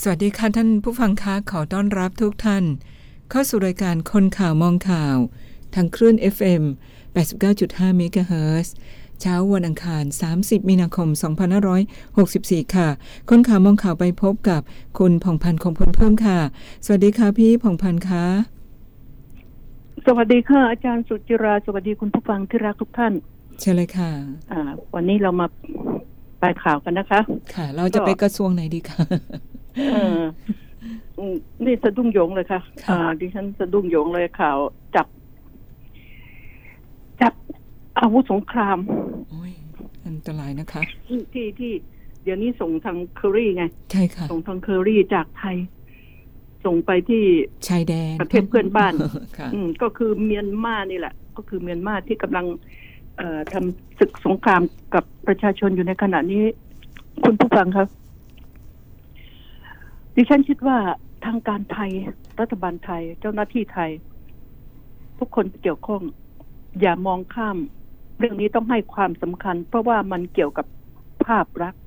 สวัสดีค่ะท่านผู้ฟังคะขอต้อนรับทุกท่าน เข้าสู่รายการคนข่าวมองข่าว ทางคลื่น FM 89.5 MHz เช้าวันอังคาร 30 มีนาคม 2564 ค่ะ คนข่าวมองข่าวไปพบกับคุณผ่องพันธ์คงพลเพิ่มค่ะ สวัสดีค่ะพี่ผ่องพันธ์คะสวัสดีค่ะ อาจารย์สุจิรา สวัสดีคุณผู้ฟังที่รักทุกท่าน เชิญเลยค่ะอ่าวันนี้เรามาไปข่าวกันนะคะ ค่ะ เราจะไปกระทรวงไหนดีคะเอออืม นี่สะดุ้งโยงเลยค่ะค่ะอ่าดิฉันสะดุ้งโยงเลยข่าว จับ จับอาวุธสงครามโอ้ยอันตรายนะคะที่ที่ที่เดี๋ยวนี้ส่งทางเคอรี่ไง ใช่ค่ะ ส่งทางเคอรี่จากไทย ส่งไปที่ชายแดนประเทศเพื่อนบ้านค่ะอืมก็คือเมียนมานี่แหละ ก็คือเมียนมาที่กำลัง เอ่อทำศึกสงครามกับประชาชนอยู่ในขณะนี้ คุณผู้ฟังครับ ดิฉันคิดว่าทางการไทย รัฐบาลไทย เจ้าหน้าที่ไทย ทุกคนเกี่ยวข้อง อย่ามองข้าม เรื่องนี้ต้องให้ความสำคัญ เพราะว่ามันเกี่ยวกับภาพลักษณ์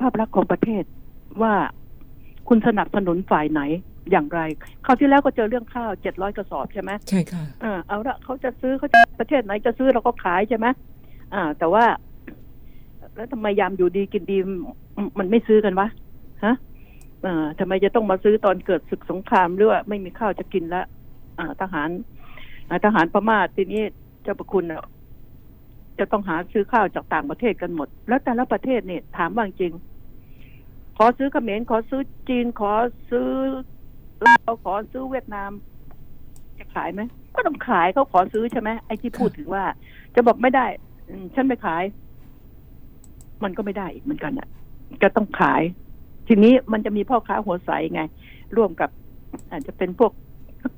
ภาพลักษณ์ของประเทศว่าคุณสนับสนุนฝ่ายไหนอย่างไรคราวที่แล้วก็เจอเรื่องข้าวเจ็ดร้อยกระสอบใช่ไหมใช่ค่ะอ่าเอาละเขาจะซื้อเขาจะประเทศไหนจะซื้อเราก็ขายใช่ไหมอ่า แต่ว่า แล้วทำไมยามอยู่ดีกินดีมมันไม่ซื้อกันวะฮะอ่า ทำไมจะต้องมาซื้อตอนเกิดศึกสงครามหรือว่าไม่มีข้าวจะกินล้วอ่าทหารทหารพม่าทีนี้เจ้าประคุณจะต้องหาซื้อข้าวจากต่างประเทศกันหมด แล้วแต่ละประเทศเนี่ยถามว่าจริง ขอซื้อเขมรขอซื้อจีน ขอซื้อลาวขอซื้อเวียดนาม จะขายไหมก็ต้องขายเขาขอซื้อใช่ไหมไอ้ที่พูดถึงว่า จะบอกไม่ได้ฉันไม่ขาย มันก็ไม่ได้อีกเหมือนกันอะก็ต้องขาย ทีนี้มันจะมีพ่อค้าหัวใสไง ร่วมกับ อาจจะเป็นพวก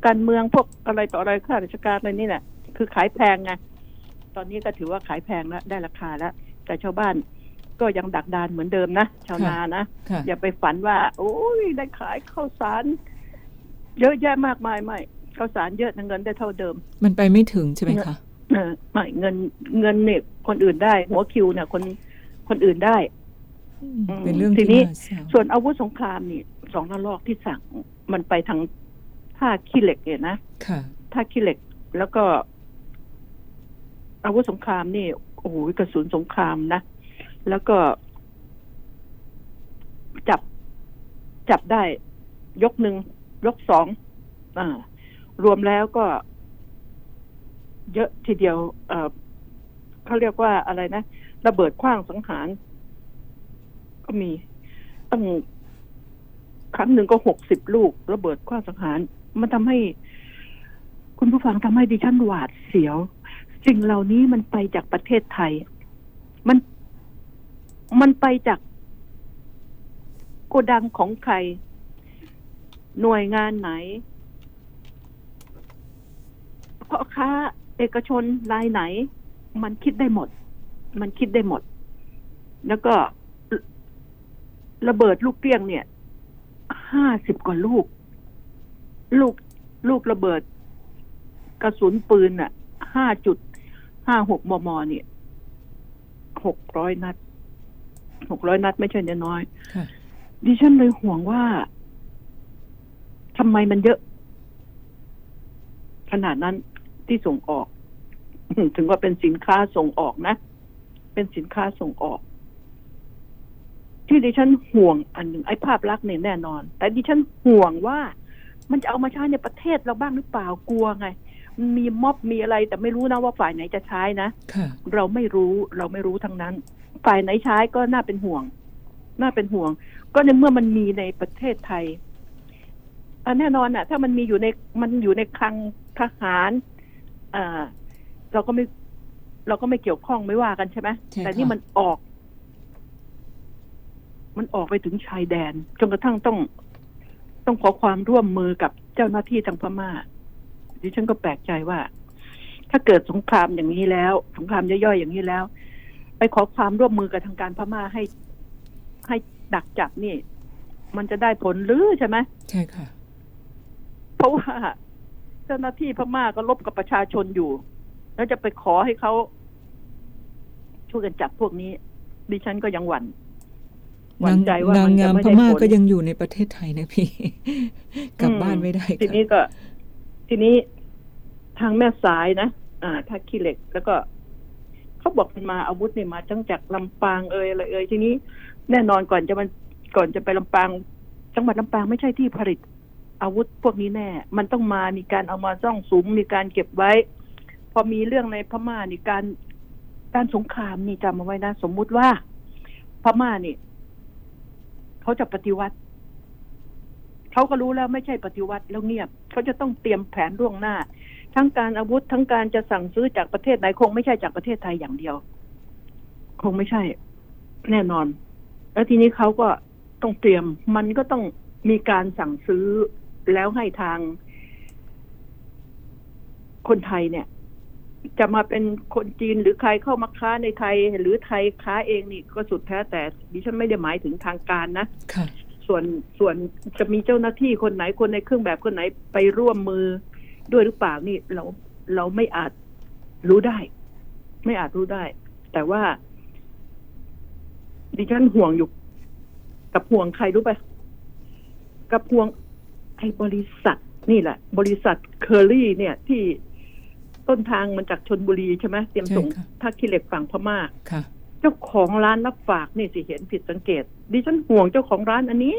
การเมืองพวกอะไรต่ออะไรข้าราชการอะไรนี่แหละคือขายแพงไงตอนนี้ก็ถือว่าขายแพงแล้วได้ราคาแล้ว แต่ชาวบ้านก็ยังดักดานเหมือนเดิมนะชาวนานะค่ะอย่าไปฝันว่า โอ้ยได้ขายข้าวสาร เยอะแยะมากมายไม่ข้าวสารเยอะแต่เงินได้เท่าเดิม มันไปไม่ถึงใช่ไหมคะเออไม่เงินเงินเนี่ยคนอื่นได้ หัวคิวเนี่ยคนคนอื่นได้ม เป็นเรื่องทีที่นี้น่าเศร้าส่วนอาวุธสงครามนี่สองระลอกที่สั่งมันไปทางท่าขี้เหล็กเนี่ยนะค่ะท่าขี้เหล็กแล้วก็ อาวุธสงครามนี่โอ้โหกระสุนสงครามนะ แล้วก็ จับจับได้ ยกหนึ่งยกสองอ่ารวมแล้วก็ เยอะทีเดียวเอ่อเขาเรียกว่าอะไรนะระเบิดขว้างสังหาร ก็มี ตั้งครั้งหนึ่งก็หกสิบลูก ระเบิดขว้าสังหาร มันทำให้ คุณผู้ฟังทำให้ดิฉันหวาดเสียว สิ่งเหล่านี้มันไปจากประเทศไทย มันมันไปจากโกดังของใคร หน่วยงานไหนพ่อค้าเอกชนรายไหน มันคิดได้หมด มันคิดได้หมด แล้วก็ ระเบิดลูกเกลี้ยงเนี่ยห้าสิบกว่าลูก ลูกลูกระเบิด กระสุนปืนอะห้าจุดห้าหกมมเนี่ยหกร้อยนัดหกร้อยนัดไม่ใช่น้อยค่ะๆดิฉันเลยห่วงว่าทำไมมันเยอะ ขนาดนั้นที่ส่งออก ถึงว่าเป็นสินค้าส่งออกนะ เป็นสินค้าส่งออก ที่ดิฉันห่วงอันหนึ่งไอ้ภาพลักษณ์เนี่ยแน่นอน แต่ดิฉันห่วงว่า มันจะเอามาใช้ในประเทศเราบ้างหรือเปล่ากลัวไงมันมีม็อบมีอะไรแต่ไม่รู้นะว่าฝ่ายไหนจะใช้นะค่ะเราไม่รู้เราไม่รู้ทั้งนั้น ฝ่ายไหนใช้ก็น่าเป็นห่วง น่าเป็นห่วง ก็ในเมื่อมันมีในประเทศไทยอันแน่นอนอะถ้ามันมีอยู่ในมันอยู่ในคลังทหารอ่าเราก็ไม่ เราก็ไม่เกี่ยวข้องไม่ว่ากันใช่ไหมใช่ค่ะแต่นี่มันออก มันออกไปถึงชายแดนจนกระทั่งต้อง ต้องขอความร่วมมือกับเจ้าหน้าที่ทางพม่าดิฉันก็แปลกใจว่า ถ้าเกิดสงครามอย่างนี้แล้ว สงครามย่อยๆอย่างนี้แล้ว ไปขอความร่วมมือกับทางการพม่าให้ ให้ดักจับนี่ มันจะได้ผลหรือใช่ไหมใช่ค่ะ เพราะว่าเจ้าหน้าที่พม่าก็ลบกับประชาชนอยู่ แล้วจะไปขอให้เขาช่วยกันจับพวกนี้ดิฉันก็ยังหวั่น หวั่นใจว่ามันงาจะมไม่พได้ม่าผลก็ยังอยู่ในประเทศไทยนะพี่กลับบ้านไม่ได้ทีค่ะนี้ก็ ทีนี้ทางแม่สายนะอ่าท่าขี้เหล็ก แล้วก็เขาบอกมันมาอาวุธเนี่ยมาตั้งจากลำปางเอ่ยอะไรเอ่ยทีนี้แน่นอนก่อนจะมันก่อนจะไปลำปาง จังหวัดลำปางไม่ใช่ที่ผลิตอาวุธพวกนี้แน่ มันต้องมามีการเอามาซ่องสุมมีการเก็บไว้ พอมีเรื่องในพม่านี่การการสงครามนี่จำเอาไว้นะ สมมุติว่า พม่านี่ เขาจะปฏิวัติเขาก็รู้แล้วไม่ใช่ปฏิวัติแล้วเงียบเขาจะต้องเตรียมแผนล่วงหน้า ทั้งการอาวุธทั้งการจะสั่งซื้อจากประเทศไหนคงไม่ใช่จากประเทศไทยอย่างเดียว คงไม่ใช่ แน่นอน แล้วทีนี้เขาก็ต้องเตรียม มันก็ต้องมีการสั่งซื้อแล้วให้ทางคนไทยเนี่ย จะมาเป็นคนจีนหรือใครเข้ามาค้าในไทย หรือไทยค้าเองนี่ก็สุดแท้แต่ดิฉันไม่ได้หมายถึงทางการนะค่ะส่วนส่วนจะมีเจ้าหน้าที่คนไหนคนในเครื่องแบบคนไหนไปร่วมมือด้วยหรือเปล่านี่เราเราไม่อาจรู้ได้ ไม่อาจรู้ได้ แต่ว่า ดิฉันห่วงอยู่ กับห่วงใครรู้ปะกับห่วงไอ้บริษัท นี่แหละ บริษัทเคอรี่เนี่ยที่ ต้นทางมันจากชนบุรีใช่ไหมเตรียมส่งใช่ค่ะท่าขี้เหล็กฝั่งพม่าค่ะ เจ้าของร้านรับฝากนี่สิเห็นผิดสังเกต ดิฉันห่วงเจ้าของร้านอันนี้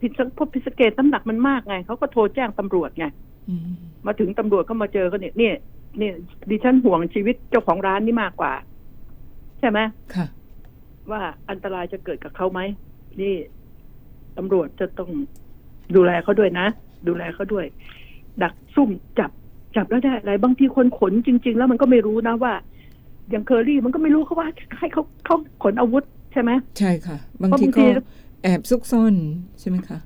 ผิดสังพบผิดสังเกตน้ำหนักมันมากไงเขาก็โทรแจ้งตำรวจไงอืมมาถึงตำรวจก็มาเจอกันเนี่ยเนี่ยเนี่ยดิฉันห่วงชีวิตเจ้าของร้านนี่มากกว่า ใช่ไหมค่ะ ว่าอันตรายจะเกิดกับเขาไหมนี่ตำรวจจะต้องดูแลเขาด้วยนะ ดูแลเขาด้วย ดักซุ่มจับ จับแล้วได้อะไรบางทีคนขนจริง ๆ แล้วมันก็ไม่รู้นะว่า อย่างเคอรี่มันก็ไม่รู้เขาว่าให้เขาเขาขนอาวุธใช่ไหมใช่ค่ะ บางเพราะทีบางทีก็แอบซุกซ่อนใช่ไหมคะ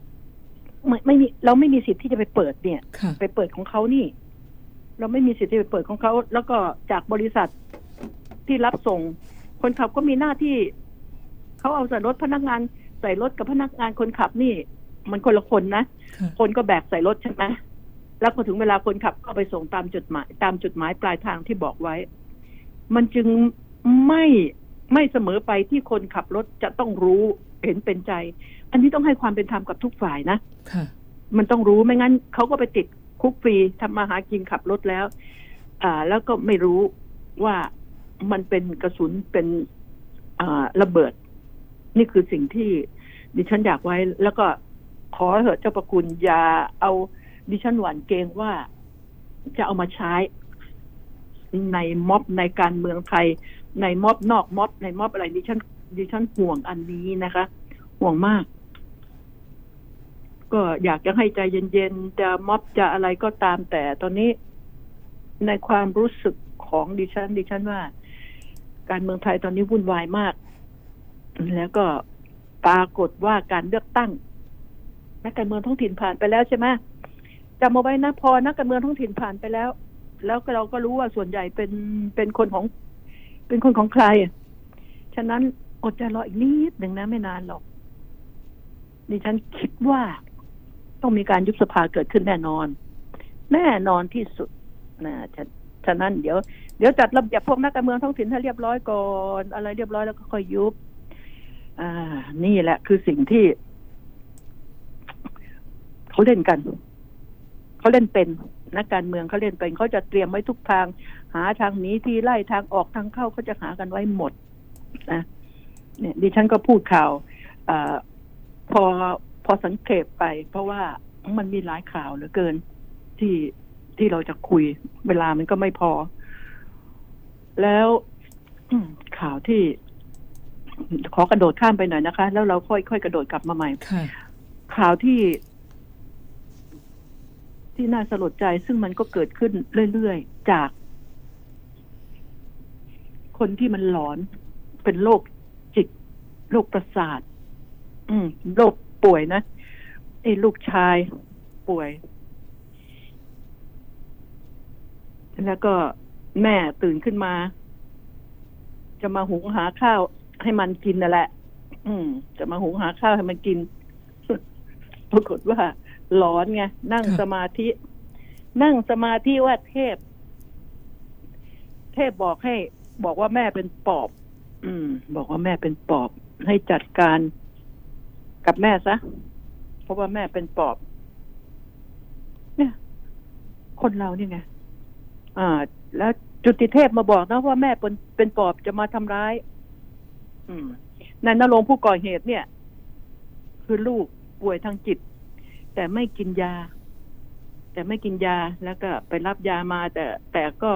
ไม่ไม่มีเราไม่มีสิทธิ์ที่จะไปเปิดเนี่ยค่ะไปเปิดของเขานี่ เราไม่มีสิทธิ์ที่ไปเปิดของเขาแล้วก็จากบริษัทที่รับส่ง คนขับก็มีหน้าที่เขาเอาใส่รถพนักงานใส่รถกับพนักงานคนขับนี่ มันคนละคนนะค่ะคนก็แบกใส่รถใช่ไหม แล้วพอถึงเวลาคนขับก็ไปส่งตามจุดหมาย ตามจุดหมายปลายทางที่บอกไว้ มันจึงไม่ไม่เสมอไปที่คนขับรถจะต้องรู้เห็นเป็นใจ อันนี้ต้องให้ความเป็นธรรมกับทุกฝ่ายนะค่ะมันต้องรู้ไม่งั้นเขาก็ไปติดคุกฟรีทำมาหากินขับรถแล้ว อ่า แล้วก็ไม่รู้ว่ามันเป็นกระสุนเป็นอ่าระเบิด นี่คือสิ่งที่ดิฉันอยากไว้ แล้วก็ขอเถอะเจ้าประคุณอย่าเอา ดิฉันหวั่นเกรงว่าจะเอามาใช้ในม็อบในการเมืองไทย ในม็อบนอกม็อบในม็อบอะไรดิฉันดิฉันห่วงอันนี้นะคะ ห่วงมาก ก็อยากจะให้ใจเย็นๆจะม็อบจะอะไรก็ตามแต่ตอนนี้ในความรู้สึกของดิฉัน ดิฉันว่า การเมืองไทยตอนนี้วุ่นวายมาก แล้วก็ปรากฏว่าการเลือกตั้งนักการเมืองท้องถิ่นผ่านไปแล้วใช่ไหม จำเอาไว้นะพอนักการเมืองท้องถิ่นผ่านไปแล้ว แล้วเราก็รู้ว่าส่วนใหญ่เป็นเป็นคนของ เป็นคนของใคร ฉะนั้นอดใจรออีกนิดหนึ่งนะไม่นานหรอกดิฉันคิดว่าต้องมีการยุบสภาเกิดขึ้นแน่นอน แน่นอนที่สุดนะฉะฉะนั้นเดี๋ยวเดี๋ยวจัดระเบียบพวกนักการเมืองท้องถิ่นให้เรียบร้อยก่อน อะไรเรียบร้อยแล้วก็ค่อยยุบ อ่า นี่แหละ คือสิ่งที่ เขาเล่นกัน เขาเล่นเป็นนักการเมืองเขาเล่นเป็นเขาจะเตรียมไว้ทุกทาง หาทางหนีที่ไล่ทางออกทางเข้าเขาจะหากันไว้หมดนะเนี่ยดิฉันก็พูดข่าวอาพอพอสังเกตไป เพราะว่ามันมีหลายข่าวเหลือเกิน ที่ที่เราจะคุย เวลามันก็ไม่พอ แล้วอืมข่าวที่ขอกระโดดข้ามไปหน่อยนะคะ แล้วเราค่อยค่อยกระโดดกลับมาใหม่ค่ะข่าวที่ ที่น่าสลดใจ ซึ่งมันก็เกิดขึ้นเรื่อยๆ จาก คนที่มันหลอน เป็นโรคจิตโรคประสาท อืมโรคป่วยนะไอ้ลูกชายป่วย แล้วก็แม่ตื่นขึ้นมา จะมาหุงหาข้าวให้มันกินนั่นแหละ อืม จะมาหุงหาข้าวให้มันกิน ปรากฏว่า หลอนไงนั่งสมาธิ นั่งสมาธิว่าเทพ เทพบอกให้ บอกว่าแม่เป็นปอบ อืม บอกว่าแม่เป็นปอบ ให้จัดการกับแม่ซะเพราะว่าแม่เป็นปอบ เนี่ย คนเรานี่ไงอ่า แล้วจุติเทพมาบอกนะว่าแม่เป็นเป็นปอบจะมาทำร้าย อืมนายนรงผู้ก่อเหตุเนี่ย คือลูกป่วยทางจิต แต่ไม่กินยา แต่ไม่กินยาแล้วก็ไปรับยามาแต่แต่ก็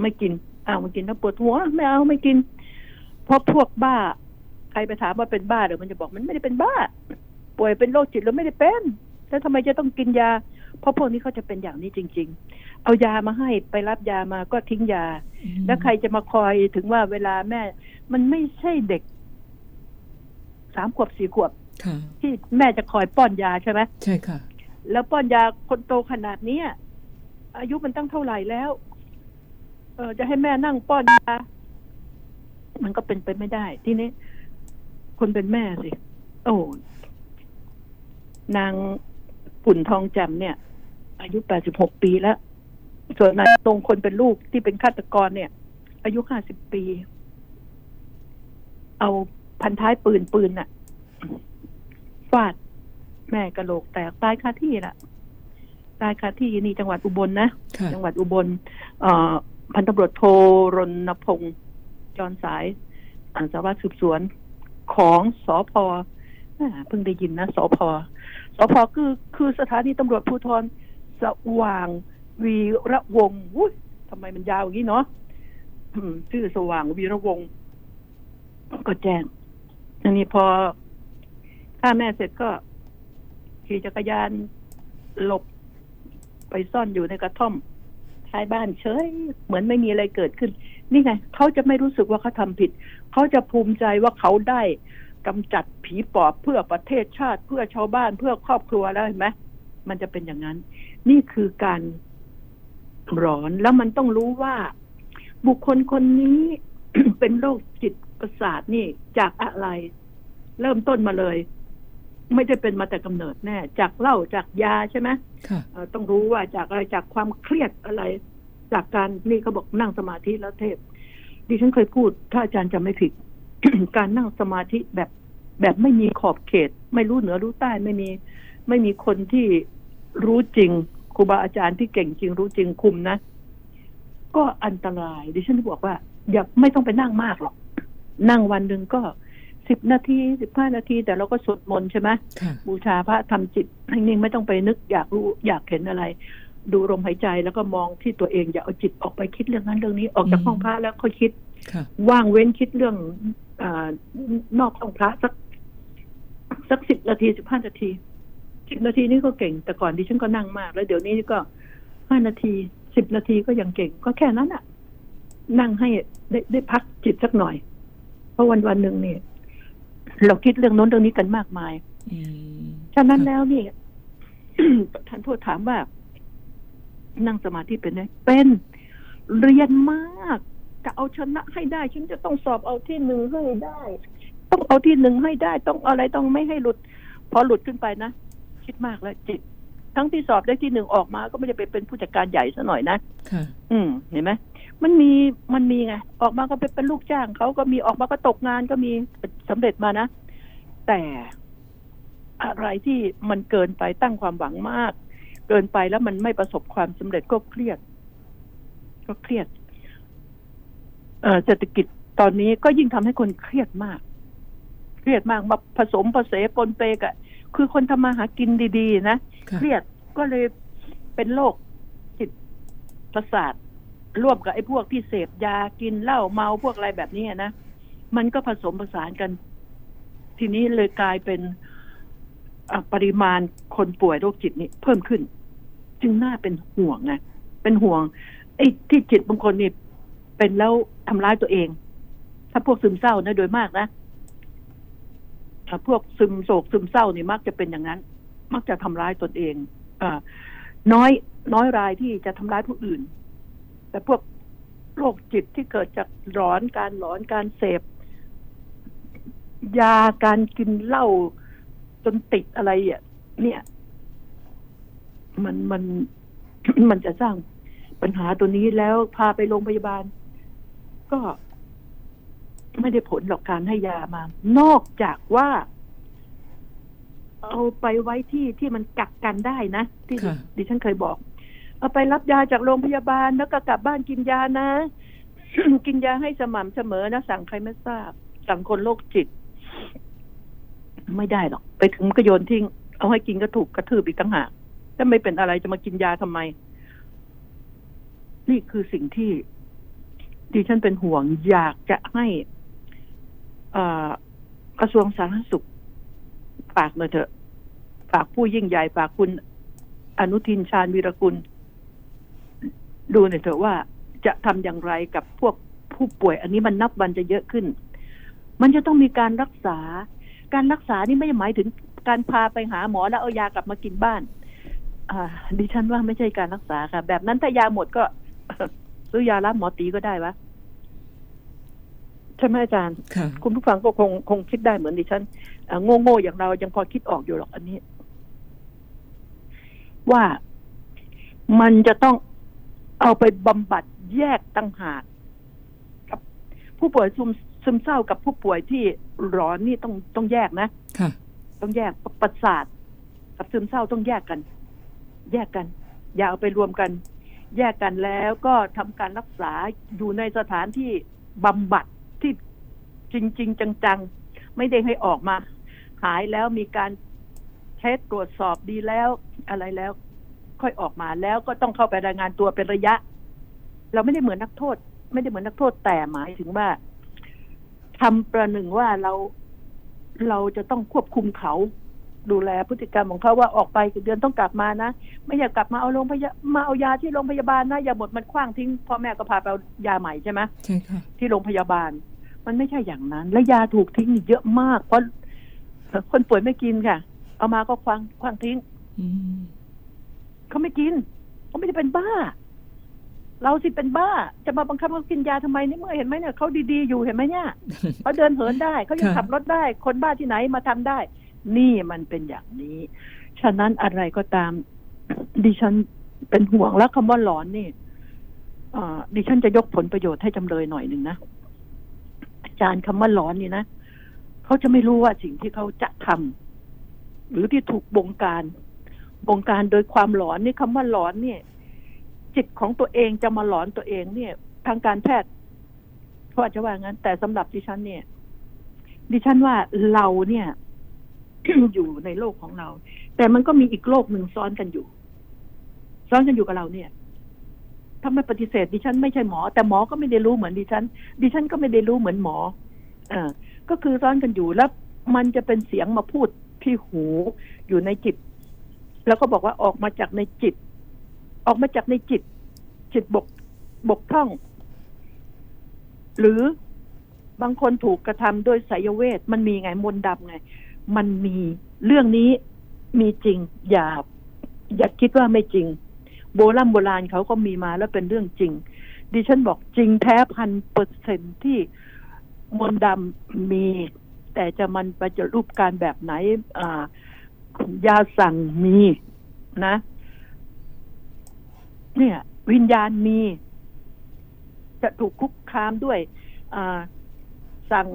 ไม่กินอ้าวมันกินแล้วปวดหัวไม่เอาไม่กินเพราะพวกบ้า ใครไปถามว่าเป็นบ้าเดี๋ยวมันจะบอกมันไม่ได้เป็นบ้า ป่วยเป็นโรคจิตแล้วไม่ได้เป็นแล้วทำไมจะต้องกินยา เพราะพวกนี้เขาจะเป็นอย่างนี้จริง ๆ เอายามาให้ไปรับยามาก็ทิ้งยา แล้วใครจะมาคอยถึงว่าเวลาแม่ มันไม่ใช่เด็กสามขวบสี่ขวบค่ะ ที่แม่จะคอยป้อนยาใช่ไหมใช่ค่ะ แล้วป้อนยาคนโตขนาดเนี้ยอายุมันตั้งเท่าไหร่แล้ว เออจะให้แม่นั่งป้อนยา มันก็เป็นไปไม่ได้ ทีนี้คนเป็นแม่สิ โอ้นางปุ่นทองจำเนี่ย อายุแปดสิบหกปีแล้ว ส่วนนายตรงคนเป็นลูกที่เป็นฆาตกรเนี่ย อายุห้าสิบปี เอาพันท้ายปืนปืนน่ะ ฟาดแม่กระโหลกแตกตายคาที่ละตายคาที่นี่จังหวัดอุบลนะค่ะจังหวัดอุบลเอ่อพันตำรวจโทรณพงศ์จรสายอันสารวัตรสืบสวนของสอพอ่าเพิ่งได้ยินนะสอพสอพคือคือสถานีตำรวจภูธรสว่างวีระวงศ์อุ้ยทำไมมันยาวอย่างนี้เนาะอืมชื่อสว่างวีระวงศ์ก็แจ้งอันนี้พอ ฆ่าแม่เสร็จก็ขี่จักรยานหลบไปซ่อนอยู่ในกระท่อมท้ายบ้านเฉยเหมือนไม่มีอะไรเกิดขึ้น นี่ไงเขาจะไม่รู้สึกว่าเขาทำผิด เขาจะภูมิใจว่าเขาได้กำจัดผีปอบเพื่อประเทศชาติ เพื่อชาวบ้านเพื่อครอบครัวแล้วเห็นไหมมันจะเป็นอย่างนั้น นี่คือการร้อนแล้วมันต้องรู้ว่า บุคคลคนนี้เป็นโรคจิตประสาทนี่จากอะไร เริ่มต้นมาเลย ไม่ได้เป็นมาแต่กำเนิดแน่ จากเหล้าจากยาใช่ไหมค่ะเอ่อต้องรู้ว่าจากอะไรจากความเครียดอะไร จากการนี่เขาบอกนั่งสมาธิแล้วเทพ ดิฉันเคยพูด ถ้าอาจารย์จำไม่ผิด การนั่งสมาธิแบบแบบไม่มีขอบเขต ไม่รู้เหนือรู้ใต้ไม่มี ไม่มีคนที่รู้จริงครูบาอาจารย์ที่เก่งจริงรู้จริงคุมนะ ก็อันตราย ดิฉันบอกว่า อย่าไม่ต้องไปนั่งมากหรอก นั่งวันหนึ่งก็ สิบนาทีสิบห้านาที แต่เราก็สวดมนต์ใช่ไหมค่ะบูชาพระทำจิตให้นิ่งไม่ต้องไปนึกอยากรู้อยากเห็นอะไร ดูลมหายใจแล้วก็มองที่ตัวเองอย่าเอาจิตออกไปคิดเรื่องนั้นเรื่องนี้ออกจากอืมห้องพระแล้วค่อยคิดค่ะว่างเว้นคิดเรื่องอานอกห้องพระสักสักสิบนาทีสิบห้านาทีสิบนาทีนี่ก็เก่ง แต่ก่อนดิฉันก็นั่งมาก แล้วเดี๋ยวนี้ก็ห้านาทีสิบนาทีก็ยังเก่ง ก็แค่นั้นอะนั่งให้ได้ได้พักจิตสักหน่อย เพราะวันวันๆหนึ่งเนี่ย เราคิดเรื่องโน้นเรื่องนี้กันมากมายอืมฉะนั้นค่ะแล้วนี่ท่านทูตถามว่า นั่งสมาธิเป็นไหมเป็นเรียนมากจะเอาชนะให้ได้ ฉันจะต้องสอบเอาที่หนึ่งให้ได้ ต้องเอาที่หนึ่งให้ได้ ต้องอะไรต้องไม่ให้หลุด พอหลุดขึ้นไปนะคิดมากแล้วจิต ทั้งที่สอบได้ที่หนึ่งออกมา ก็ไม่ได้ไปเป็นผู้จัดการใหญ่ซะหน่อยนะค่ะอืมเห็นไหม มันมีมันมีไงออกมาก็เป็นเป็นลูกจ้างเขาก็มีออกมาก็ตกงานก็มีสำเร็จมานะ แต่อะไรที่มันเกินไปตั้งความหวังมาก เกินไปแล้วมันไม่ประสบความสำเร็จก็เครียด ก็เครียดเอ่อเศรษฐกิจตอนนี้ก็ยิ่งทำให้คนเครียดมาก เครียดมากมาผสมผสมปนเปกะคือคนทำมาหากินดี ๆนะค่ะเครียดก็เลยเป็นโรคจิตประสาท ร่วมกับไอ้พวกที่เสพยากินเหล้าเมาพวกอะไรแบบนี้นะมันก็ผสมผสานกัน ทีนี้เลยกลายเป็นปริมาณคนป่วยโรคจิตนี่เพิ่มขึ้น จึงน่าเป็นห่วงไงเป็นห่วง ไอ้ที่จิตบางคนนี่เป็นแล้วทำร้ายตัวเอง ถ้าพวกซึมเศร้านะโดยมากนะอะพวกซึมโศกซึมเศร้านี่มักจะเป็นอย่างนั้น มักจะทำร้ายตนเองอน้อย น้อยรายที่จะทำร้ายผู้อื่น แต่พวกโรคจิตที่เกิดจากหลอนการหลอนการเสพยาการกินเหล้าจนติดอะไรอะเนี่ย มันมันมันจะสร้างปัญหาตัวนี้แล้วพาไปโรงพยาบาล ก็ไม่ได้ผลหรอกการให้ยามา นอกจากว่า เอาไปไว้ที่ที่มันกักกันได้นะ ที่ค่ะดิฉันเคยบอก เอาไปรับยาจากโรงพยาบาลแล้วก็กลับบ้านกินยานะ กินยาให้สม่ำเสมอนะสั่งใครไม่ทราบ สั่งคนโรคจิต ไม่ได้หรอก ไปถึงก็โยนทิ้ง เอาให้กินก็ถูกกระทืบอีกตั้งหากถ้าไม่เป็นอะไรจะมากินยาทำไม นี่คือสิ่งที่ดิฉันเป็นห่วง อยากจะให้อ่อกระทรวงสาธารณสุขฝากหน่อยเถอะฝากผู้ยิ่งใหญ่ฝากคุณอนุทินชาญวีรกุล ดูหน่อยเถอะว่าจะทำอย่างไรกับพวกผู้ป่วย อันนี้มันนับวันจะเยอะขึ้น มันจะต้องมีการรักษา การรักษานี่ไม่ได้หมายถึงการพาไปหาหมอแล้วเอายากลับมากินบ้านอ่าดิฉันว่าไม่ใช่การรักษาค่ะ แบบนั้นถ้ายาหมดก็ซื้อยารับหมอตีก็ได้วะใช่ไหมอาจารย์ค่ะคุณผู้ฟังก็คงคงคิดได้เหมือนดิฉันเอ่อโง่ๆอย่างเรายังพอคิดออกอยู่หรอกอันนี้ ว่ามันจะต้อง เอาไปบำบัดแยกตั้งหาก กับผู้ป่วยซึมซึมเศร้ากับผู้ป่วยที่ร้อนนี่ต้องต้องแยกนะค่ะต้องแยกประสาทกับซึมเศร้าต้องแยกกัน แยกกัน อย่าเอาไปรวมกัน แยกกันแล้วก็ทำการรักษาอยู่ในสถานที่บำบัดที่จริงๆจังๆ ไม่ได้ให้ออกมา หายแล้วมีการเช็คตรวจสอบดีแล้วอะไรแล้ว ค่อยออกมาแล้วก็ต้องเข้าไปรายงานตัวเป็นระยะ เราไม่ได้เหมือนนักโทษ ไม่ได้เหมือนนักโทษแต่หมายถึงว่าทำประหนึ่งว่าเราเราจะต้องควบคุมเขาดูแลพฤติกรรมของเขาว่าออกไปกี่เดือนต้องกลับมานะไม่อยากกลับมาเอาโรงพยามาเอายาที่โรงพยาบาลนะอย่าหมดมันคว้างทิ้งพ่อแม่ก็พาไปเอายาใหม่ใช่ไหมใช่ค่ะที่โรงพยาบาล มันไม่ใช่อย่างนั้น และยาถูกทิ้งเยอะมาก เพราะคนป่วยไม่กินค่ะ เอามาก็คว้างคว้างทิ้งอืม เขาไม่กินเขาไม่ได้เป็นบ้า เราสิเป็นบ้า จะมาบังคับเขากินยาทำไมนี่เมื่อเห็นไหมเนี่ยเขาดีๆอยู่เห็นไหมเนี่ยเขาเดินเหินได้เขายังค่ะขับรถได้ คนบ้าที่ไหนมาทำได้ นี่มันเป็นอย่างนี้ ฉะนั้นอะไรก็ตาม ดิฉันเป็นห่วงแล้วคำว่าหลอนนี่เอ่อดิฉันจะยกผลประโยชน์ให้จำเลยหน่อยหนึ่งนะอาจารย์คำว่าหลอนนี่นะเขาจะไม่รู้ว่าสิ่งที่เขาจะทำหรือที่ถูกบงการ บงการโดยความหลอนนี่คำว่าหลอนเนี่ย จิตของตัวเองจะมาหลอนตัวเองเนี่ย ทางการแพทย์เขาอาจจะว่างั้น แต่สำหรับดิฉันเนี่ย ดิฉันว่าเราเนี่ย อยู่ในโลกของเรา แต่มันก็มีอีกโลกหนึ่งซ้อนกันอยู่ ซ้อนกันอยู่กับเราเนี่ยถ้าไม่ปฏิเสธดิฉันไม่ใช่หมอ แต่หมอก็ไม่ได้รู้เหมือนดิฉัน ดิฉันก็ไม่ได้รู้เหมือนหมอเออก็คือซ้อนกันอยู่แล้วมันจะเป็นเสียงมาพูดที่หูอยู่ในจิต แล้วก็บอกว่าออกมาจากในจิต ออกมาจากในจิต จิตบกบกพร่อง หรือบางคนถูกกระทำโดยไสยเวท มันมีไงมนต์ดำไง มันมีเรื่องนี้มีจริง อย่า อย่าคิดว่าไม่จริง โบราณโบราณเขาก็มีมาแล้วเป็นเรื่องจริง ดิฉันบอกจริงแท้พันเปอร์เซ็นที่มนดำมี แต่จะมันไปจะรูปการแบบไหน อ่า ยาสั่งมีนะ เนี่ย วิญญาณมี จะถูกคุกคามด้วยอ่าสั่ง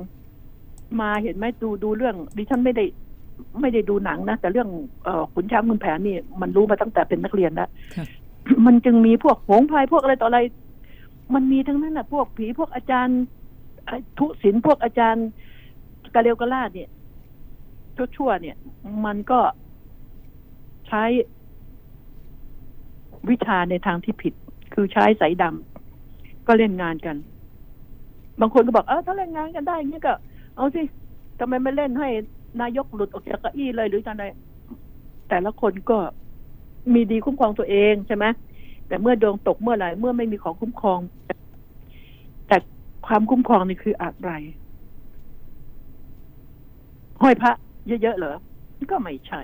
มาเห็นไหมดูดูเรื่อง ดิฉันไม่ได้ ไม่ได้ดูหนังนะแต่เรื่องเออขุนช้างคุณแผนนี่ มันรู้มาตั้งแต่เป็นนักเรียนแล้วค่ะมันจึงมีพวกโหงพายพวกอะไรต่ออะไร มันมีทั้งนั้นนะพวกผีพวกอาจารย์ไอ้ทุศิลป์พวกอาจารย์กาเลวกาลาดเนี่ย ชั่วๆเนี่ย มันก็ใช้วิชาในทางที่ผิด คือใช้สายดำก็เล่นงานกัน บางคนก็บอกเออถ้าเล่นงานกันได้อย่างนี้ก็ เอาสิทำไมไม่เล่นให้นายกหลุดออกจากเก้าอี้เลยหรือจะไรแต่ละคนก็มีดีคุ้มครองตัวเองใช่ไหมแต่เมื่อดวงตกเมื่อไหร่เมื่อไม่มีของคุ้มครอง แต่ความคุ้มครองนี่คืออะไรห้อยพระ เยอะๆเหรอก็ไม่ใช่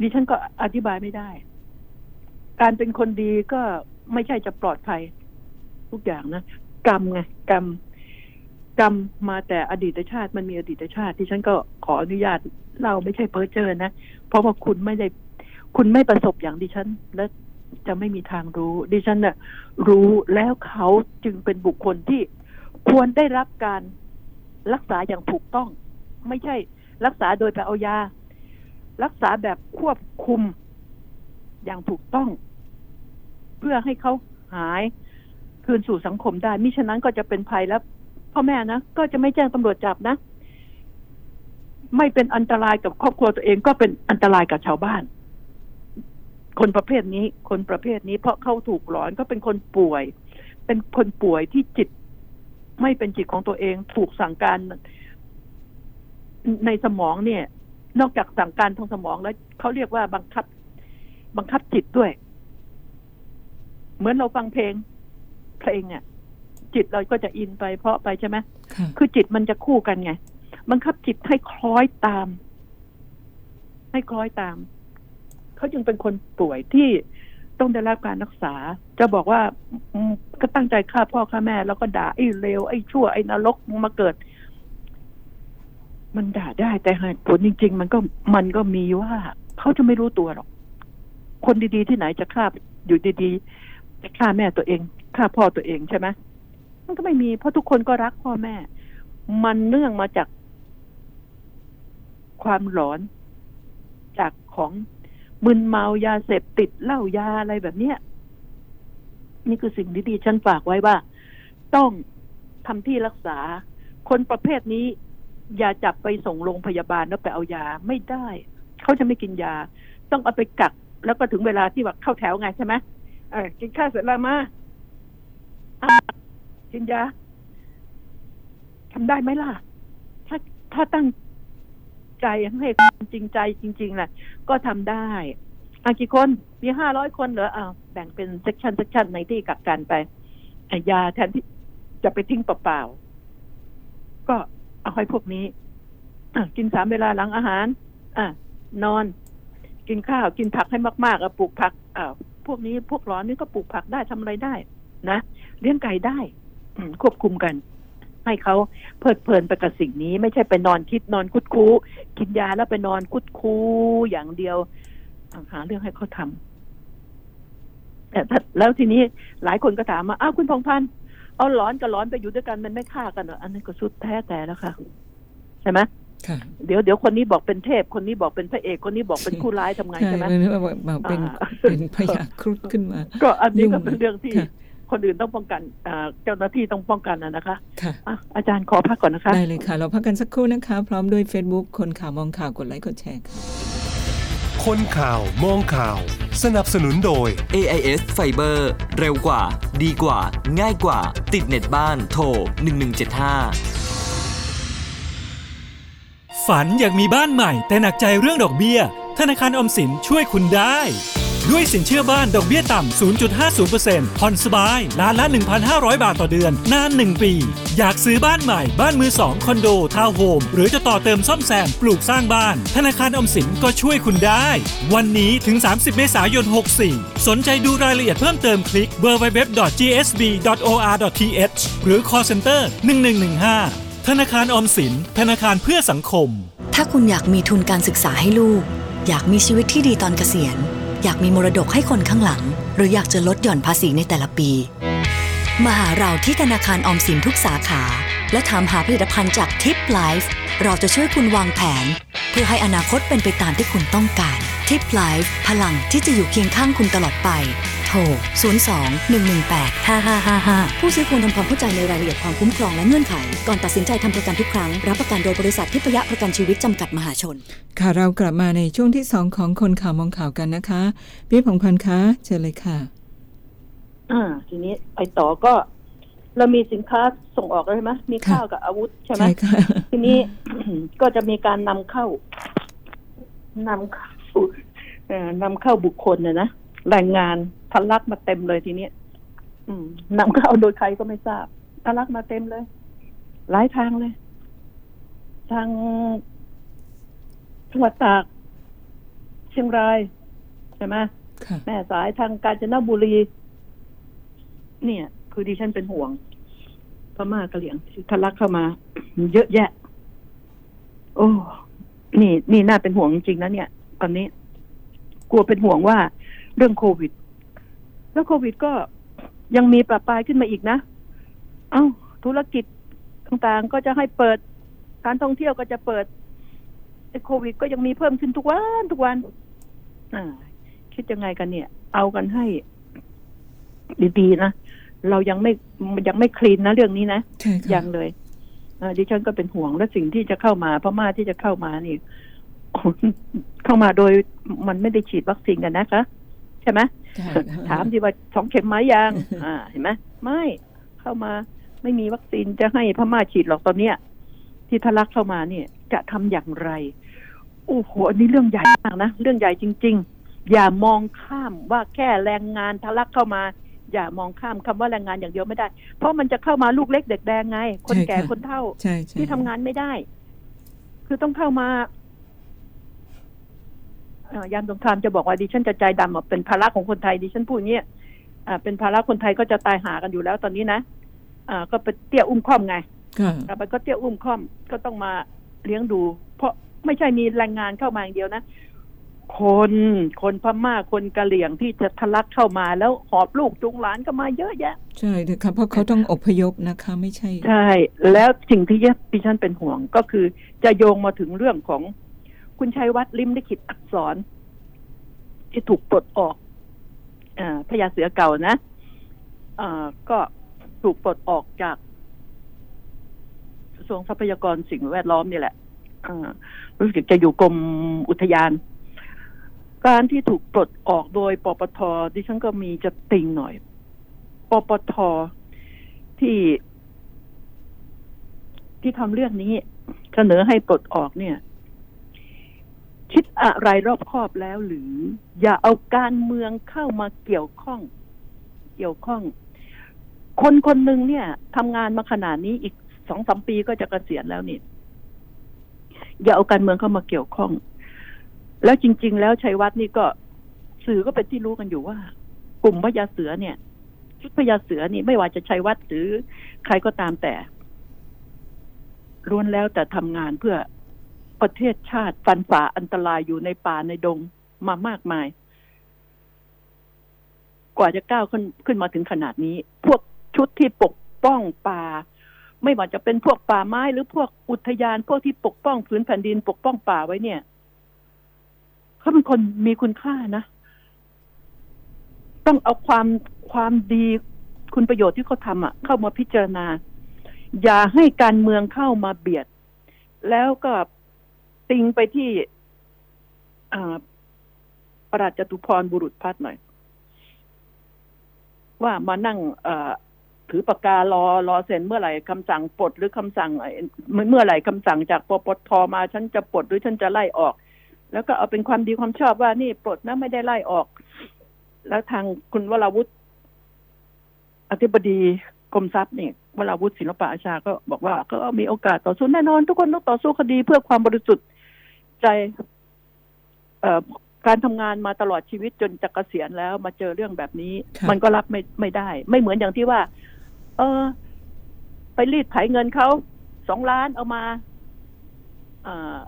ดิฉันก็อธิบายไม่ได้ การเป็นคนดีก็ไม่ใช่จะปลอดภัย ทุกอย่างนะกรรมไงกรรมกรรมมาแต่อดีตชาติ มันมีอดีตชาติ ที่ฉันก็ขออนุญาตเราไม่ใช่เพ้อเจอนะ เพราะว่าคุณไม่ได้ คุณไม่ประสบอย่างดิฉัน และจะไม่มีทางรู้ ดิฉันน่ะรู้แล้วเขาจึงเป็นบุคคลที่ควรได้รับการรักษาอย่างถูกต้อง ไม่ใช่ รักษาโดยไปเอายา รักษาแบบควบคุมอย่างถูกต้อง เพื่อให้เขาหายคืนสู่สังคมได้มิฉะนั้นก็จะเป็นภัยแล้วพ่อแม่นะก็จะไม่แจ้งตำรวจจับนะ ไม่เป็นอันตรายกับครอบครัวตัวเองก็เป็นอันตรายกับชาวบ้าน คนประเภทนี้ คนประเภทนี้ เพราะเขาถูกหลอนก็เป็นคนป่วย เป็นคนป่วยที่จิต ไม่เป็นจิตของตัวเอง ถูกสั่งการ ในสมองเนี่ย นอกจากสั่งการทางสมองแล้วเขาเรียกว่าบังคับ บังคับจิตด้วย เหมือนเราฟังเพลง เพลงเนี่ยจิตเราก็จะอินไปเพราะไปใช่ไหมค่ะคือจิตมันจะคู่กันไงบังคับจิตให้คล้อยตาม ให้คล้อยตามเขาจึงเป็นคนป่วยที่ต้องได้รับการรักษา จะบอกว่าอืมก็ตั้งใจฆ่าพ่อฆ่าแม่ แล้วก็ด่าไอ้เลวไอ้ชั่วไอ้นรกมาเกิด มันด่าได้แต่เหตุผลจริง ๆ มันก็มันก็มีว่าเขาจะไม่รู้ตัวหรอก คนดีๆที่ไหนจะฆ่าอยู่ดีๆจะฆ่าแม่ตัวเองฆ่าพ่อตัวเองใช่ไหมมันก็ไม่มีเพราะทุกคนก็รักพ่อแม่ มันเนื่องมาจากความหลอน จากของมึนเมายาเสพติดเหล้ายาอะไรแบบเนี้ย นี่คือสิ่งที่ดีฉันฝากไว้ว่า ต้องทำที่รักษา คนประเภทนี้ อย่าจับไปส่งโรงพยาบาลแล้วไปเอายาไม่ได้ เขาจะไม่กินยา ต้องเอาไปกัก แล้วก็ถึงเวลาที่ว่าเข้าแถวไงใช่ไหมเออกินข้าวเสร็จแล้วมาอะกินยาทำได้ไหมล่ะ ถ้าถ้าตั้งใจให้ความจริงใจจริงๆแหละก็ทำได้อากี่คนมีห้าร้อยคนเหรออ้าวแบ่งเป็น section section ในที่กักกันไปยาแทนที่จะไปทิ้งเปล่าๆก็ เอาให้พวกนี้กินสามเวลาหลังอาหาร อะ นอน กินข้าว กินผักให้มากๆอะปลูกผักอ้าพวกนี้พวกร้อนนี่ก็ปลูกผักได้ทำอะไรได้ นะเลี้ยงไก่ได้ควบคุมกัน ให้เขาเพลิดเพลินไปกับสิ่งนี้ ไม่ใช่ไปนอนคิดนอนคุดคูกินยาแล้วไปนอนคุดคูอย่างเดียวหาเรื่องให้เขาทำแต่ถ้าแล้วทีนี้หลายคนก็ถามมาอ้าวคุณพงษ์พันธ์ เอาหลอนกับหลอนไปอยู่ด้วยกันมันไม่ฆ่ากันเหรออันนี้ก็สุดแท้แต่แล้วค่ะ ใช่ไหมค่ะเดี๋ยวเดี๋ยวคนนี้บอกเป็นเทพ คนนี้บอกเป็นพระเอกคนนี้บอกเป็นผู้ร้ายทำไงใช่ไหมมันแบบแบบเป็นอ่าเป็นพยาครุฑขึ้นมา ก็อันนี้ก็ยุ่งเป็นเรื่องที่ค่ะคนอื่นต้องป้องกันอ่าเจ้าหน้าที่ต้องป้องกันนะนะคะค่ะอะอาจารย์ขอพักก่อนนะคะ ได้เลยค่ะ เราพักกันสักครู่นะคะ พร้อมด้วย Facebook คนข่าวมองข่าวกดไลค์กดแชร์ค่ะ คนข่าวมองข่าว สนับสนุนโดย AIS Fiber เร็วกว่า ดีกว่า ง่ายกว่า ติดเน็ตบ้านโทร 1175 ฝันอยากมีบ้านใหม่ แต่หนักใจเรื่องดอกเบี้ย ธนาคารออมสินช่วยคุณได้ ด้วยสินเชื่อบ้านดอกเบี้ยต่ำ 0.50%ผ่อนสบายล้านละ 1,500 บาทต่อเดือน นาน 1 ปี อยากซื้อบ้านใหม่ บ้านมือ 2 คอนโด ทาวน์โฮม หรือจะต่อเติมซ่อมแซม ปลูกสร้างบ้าน ธนาคารอมสินก็ช่วยคุณได้ วันนี้ถึง 30 เมษายน 64 สนใจดูรายละเอียดเพิ่มเติมคลิก www.gsb.or.th หรือ call center 1115 ธนาคารอมสิน ธนาคารเพื่อสังคม ถ้าคุณอยากมีทุนการศึกษาให้ลูก อยากมีชีวิตที่ดีตอนเกษียณ อยากมีมรดกให้คนข้างหลัง หรืออยากจะลดหย่อนภาษีในแต่ละปี มาหาเราที่ธนาคารออมสินทุกสาขา และถามหาผลิตภัณฑ์จากทิปไลฟ์เราจะช่วยคุณวางแผน เพื่อให้อนาคตเป็นไปตามที่คุณต้องการทิปไลฟ์พลังที่จะอยู่เคียงข้างคุณตลอดไป โทร 02-118-5555 ผู้ซื้อควรทำความเข้าใจในรายละเอียดความคุ้มครองและเงื่อนไข ก่อนตัดสินใจทำประกันทุกครั้ง รับประกันโดยบริษัททิพยประกันชีวิตจำกัดมหาชน ค่ะเรากลับมาในช่วงที่สองของคนข่าวมองข่าวกันนะคะ พี่ผงพันธ์คะเชิญเลยค่ะอ่าทีนี้ไปต่อก็ เรามีสินค้าส่งออกแล้วใช่ไหมมีข้าวกับอาวุธใช่ไหมใช่ค่ะทีนี้ก็จะมีการนำเข้านำเข้าเอ่อนำเข้าบุคคลเนี่ยนะแรงงาน ทะลักมาเต็มเลยทีเนี้ยอืมนำเข้าโดยใครก็ไม่ทราบทะลักมาเต็มเลย หลายทางเลย ทางจังหวัดตาก เชียงราย ใช่ไหมค่ะแม่สายทางกาญจนบุรี เนี่ย คือดิฉันเป็นห่วงพม่ากะเหลี่ยงที่ทะลักเข้ามา เยอะแยะ โอ้นี่ นี่น่าเป็นห่วงจริงๆนะเนี่ย ตอนนี้ กลัวเป็นห่วงว่าเรื่องโควิด แล้วโควิดก็ยังมีปรับปลายขึ้นมาอีกนะ เอ้า ธุรกิจต่างๆก็จะให้เปิดการท่องเที่ยวก็จะเปิดไอ้โควิดก็ยังมีเพิ่มขึ้นทุกวันทุกวันอ่าคิดยังไงกันเนี่ย เอากันให้ดีๆนะเรายังไม่ยังไม่คลีนนะเรื่องนี้นะใช่ค่ะยังเลยอ่าดิฉันก็เป็นห่วงและสิ่งที่จะเข้ามาพม่าที่จะเข้ามานี่เข้ามาโดยมันไม่ได้ฉีดวัคซีนกันนะคะใช่ไหมใช่ถามดีว่าสองเข็มไหมยังอ่าเห็นไหมไม่เข้ามาไม่มีวัคซีนจะให้พม่าฉีดหรอกตอนเนี้ย ที่ทะลักเข้ามาเนี่ย จะทำอย่างไรโอ้โหอันนี้เรื่องใหญ่มากนะเรื่องใหญ่จริง ๆ อย่ามองข้ามว่าแค่แรงงานทะลักเข้ามา อย่ามองข้ามคำว่าแรงงานอย่างเดียวไม่ได้ เพราะมันจะเข้ามาลูกเล็กเด็กแดงไง คนแก่คนเฒ่าใช่ใช่ที่ทำงานไม่ได้ คือต้องเข้ามาเอ่อ ยามสงครามจะบอกว่าดิฉันจะใจดำอะเป็นภาระของคนไทยดิฉันพูดอย่างเงี้ยอ่าเป็นภาระคนไทยก็จะตายหากันอยู่แล้วตอนนี้นะอ่าก็ไปเตี้ยอุ้มค่อมไงค่ะกลับไปก็เตี้ยอุ้มค่อมก็ต้องมาเลี้ยงดู เพราะไม่ใช่มีแรงงานเข้ามาอย่างเดียวนะ คนคนพม่าคนกะเหรี่ยงที่จะทะลักเข้ามาแล้วหอบลูกจุงหลานก็มาเยอะแยะ ใช่เลยค่ะเพราะเขาต้องอพยพนะคะ ไม่ใช่ ใช่ แล้วสิ่งที่ดิฉันเป็นห่วงก็คือจะโยงมาถึงเรื่องของ คุณชัยวัฒน์ลิมลิขิตอักษร ที่ถูกปลดออกอพญาเสือเก่านะก็ถูกปลดออกจากกระทรวงทรัพยากรสิ่งแวดล้อมนี่แหละรู้สึกจะอยู่กรมอุทยาน การที่ถูกปลดออกโดยปปทดิฉันก็มีจะติงหน่อย ปปทที่ ที่ทำเรื่องนี้ เสนอให้ปลดออกเนี่ย คิดอะไรรอบคอบแล้วหรือ อย่าเอาการเมืองเข้ามาเกี่ยวข้อง เกี่ยวข้อง คนคนหนึ่งเนี่ยทำงานมาขนาดนี้อีกสองสามปีก็จะเกษียณแล้วนี่อย่าเอาการเมืองเข้ามาเกี่ยวข้อง แล้วจริง ๆ แล้วชัยวัฒน์นี่ก็สื่อก็เป็นที่รู้กันอยู่ว่า กลุ่มพญาเสือเนี่ยชุดพญาเสือนี่ไม่ว่าจะชัยวัฒน์หรือใครก็ตามแต่ล้วนแล้วแต่ทำงานเพื่อ ประเทศชาติฟันฝ่าอันตรายอยู่ในป่าในดงมามากมาย กว่าจะก้าวขึ้นขึ้นมาถึงขนาดนี้ พวกชุดที่ปกป้องป่า ไม่ว่าจะเป็นพวกป่าไม้หรือพวกอุทยานพวกที่ปกป้องพื้นแผ่นดินปกป้องป่าไว้เนี่ยเขาเป็นคนมีคุณค่านะ ต้องเอาความความดีคุณประโยชน์ที่เขาทำอะ เข้ามาพิจารณา อย่าให้การเมืองเข้ามาเบียด แล้วก็ ติงไปที่ประหลัดจตุพรบุรุษพัฒน์หน่อย ว่ามานั่งถือปากการอรอเซ็นเมื่อไหร่คำสั่งปลดหรือคำสั่งเมื่อเมื่อไหร่คำสั่งจากปปทมาฉันจะปลดหรือฉันจะไล่ออก แล้วก็เอาเป็นความดีความชอบว่านี่ปลดนะไม่ได้ไล่ออก แล้วทางคุณวราวุฒิอธิบดีกรมทรัพย์นี่วราวุฒิศิลปะอาชาก็บอกว่า ก็มีโอกาสต่อสู้แน่นอน ทุกคนต้องต่อสู้คดีเพื่อความบริสุทธิ์ ใจเอ่อการทำงานมาตลอดชีวิตจนจะเกษียณแล้วมาเจอเรื่องแบบนี้ค่ะมันก็รับไม่ไม่ได้ ไม่เหมือนอย่างที่ว่า เออ ไปรีดไถเงินเขาสองล้านเอามาอ่า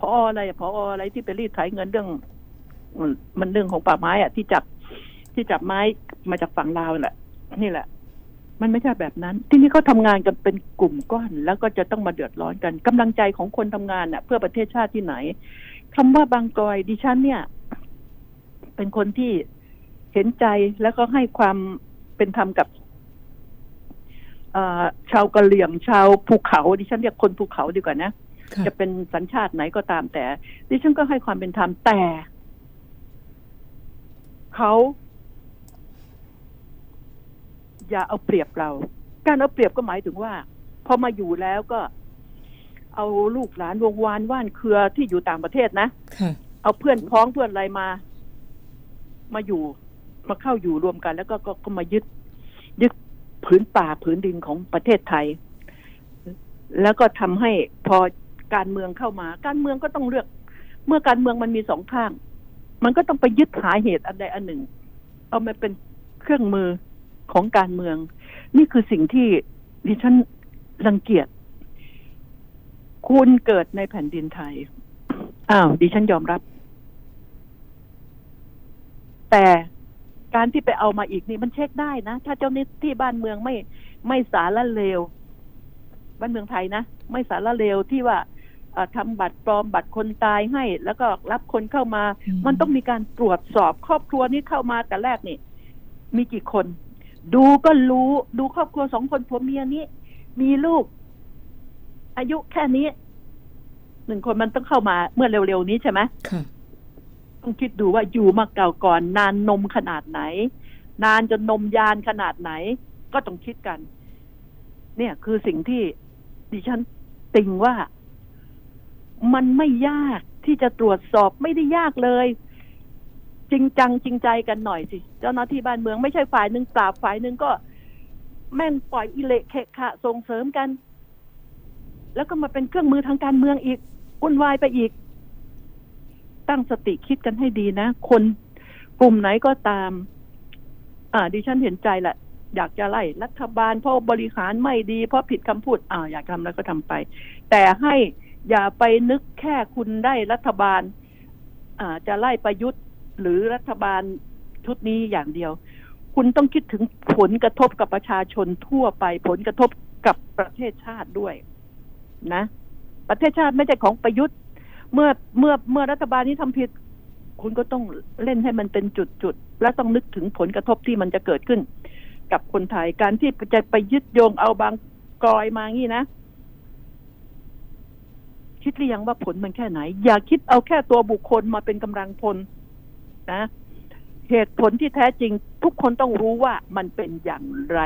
พออะไรพออะไรที่ไปรีดไถเงินเรื่องมันมันเรื่องของป่าไม้อะที่จับที่จับไม้มาจากฝั่งลาวแหละนี่แหละ มันไม่ใช่แบบนั้น ที่นี่เขาทำงานกันเป็นกลุ่มก้อน แล้วก็จะต้องมาเดือดร้อนกันกำลังใจของคนทำงานน่ะ เพื่อประเทศชาติที่ไหนคำว่าบางกอยดิฉันเนี่ย เป็นคนที่เห็นใจแล้วก็ให้ความเป็นธรรมกับเอ่อชาวกะเหรี่ยงชาวภูเขาดิฉันเรียกคนภูเขาดีกว่านะค่ะจะเป็นสัญชาติไหนก็ตามแต่ ดิฉันก็ให้ความเป็นธรรมแต่เขา อย่าเอาเปรียบเรา การเอาเปรียบก็หมายถึงว่า พอมาอยู่แล้วก็ เอาลูกหลานวงวานว่านเครือที่อยู่ต่างประเทศนะค่ะเอาเพื่อนพ้องเพื่อนอะไรมา มาอยู่ มาเข้าอยู่รวมกัน แล้วก็ก็ก็มายึด ยึดผืนป่าผืนดินของประเทศไทย แล้วก็ทำให้พอการเมืองเข้ามา การเมืองก็ต้องเลือก เมื่อการเมืองมันมีสองข้าง มันก็ต้องไปยึดหาเหตุอันใดอันหนึ่ง เอามาเป็นเครื่องมือ ของการเมือง นี่คือสิ่งที่ดิฉันรังเกียจคุณเกิดในแผ่นดินไทย อ้าว ดิฉันยอมรับ แต่การที่ไปเอามาอีกนี่มันเช็คได้นะ ถ้าเจ้าหน้าที่บ้านเมืองไม่ไม่สารละเลว บ้านเมืองไทยนะ ไม่สารละเลวที่ว่าเอ่อทำบัตรปลอมบัตรคนตายให้ แล้วก็รับคนเข้ามาอืมมันต้องมีการตรวจสอบครอบครัวนี้เข้ามาแต่แรกนี่ มีกี่คน ดูก็รู้ดูครอบครัวสองคนผัวเมียนี้ มีลูก อายุแค่นี้หนึ่งคนมันต้องเข้ามาเมื่อเร็วๆนี้ใช่ไหมค่ะต้องคิดดูว่าอยู่มาเก่าก่อน นานนมขนาดไหน นานจนนมยานขนาดไหน ก็ต้องคิดกัน เนี่ยคือสิ่งที่ดิฉันติงว่ามันไม่ยากที่จะตรวจสอบไม่ได้ยากเลย จริงจังจริงใจกันหน่อยสิ เจ้าหน้าที่บ้านเมืองไม่ใช่ฝ่ายหนึ่งปราบฝ่ายหนึ่งก็ แม่งปล่อยอิเละเขะขะส่งเสริมกัน แล้วก็มาเป็นเครื่องมือทางการเมืองอีกวุ่นวายไปอีก ตั้งสติคิดกันให้ดีนะ คนกลุ่มไหนก็ตาม อ่า ดิฉันเห็นใจแหละอยากจะไล่รัฐบาลเพราะบริหารไม่ดี เพราะผิดคำพูดอ่าอยากทำแล้วก็ทำไป แต่ให้อย่าไปนึกแค่คุณได้รัฐบาล อ่าจะไล่ประยุทธ์ หรือรัฐบาลชุดนี้อย่างเดียว คุณต้องคิดถึงผลกระทบกับประชาชนทั่วไป ผลกระทบกับประเทศชาติด้วยนะ ประเทศชาติไม่ใช่ของประยุทธ์ เมื่อเมื่อเมื่อรัฐบาลนี้ทำผิด คุณก็ต้องเล่นให้มันเป็นจุดๆและต้องนึกถึงผลกระทบที่มันจะเกิดขึ้น กับคนไทยการที่จะไปยึดโยงเอาบางกรอยมางี้นะคิดหรือยังว่าผลมันแค่ไหน อย่าคิดเอาแค่ตัวบุคคลมาเป็นกำลังพล นะ เหตุผลที่แท้จริง ทุกคนต้องรู้ว่ามันเป็นอย่างไร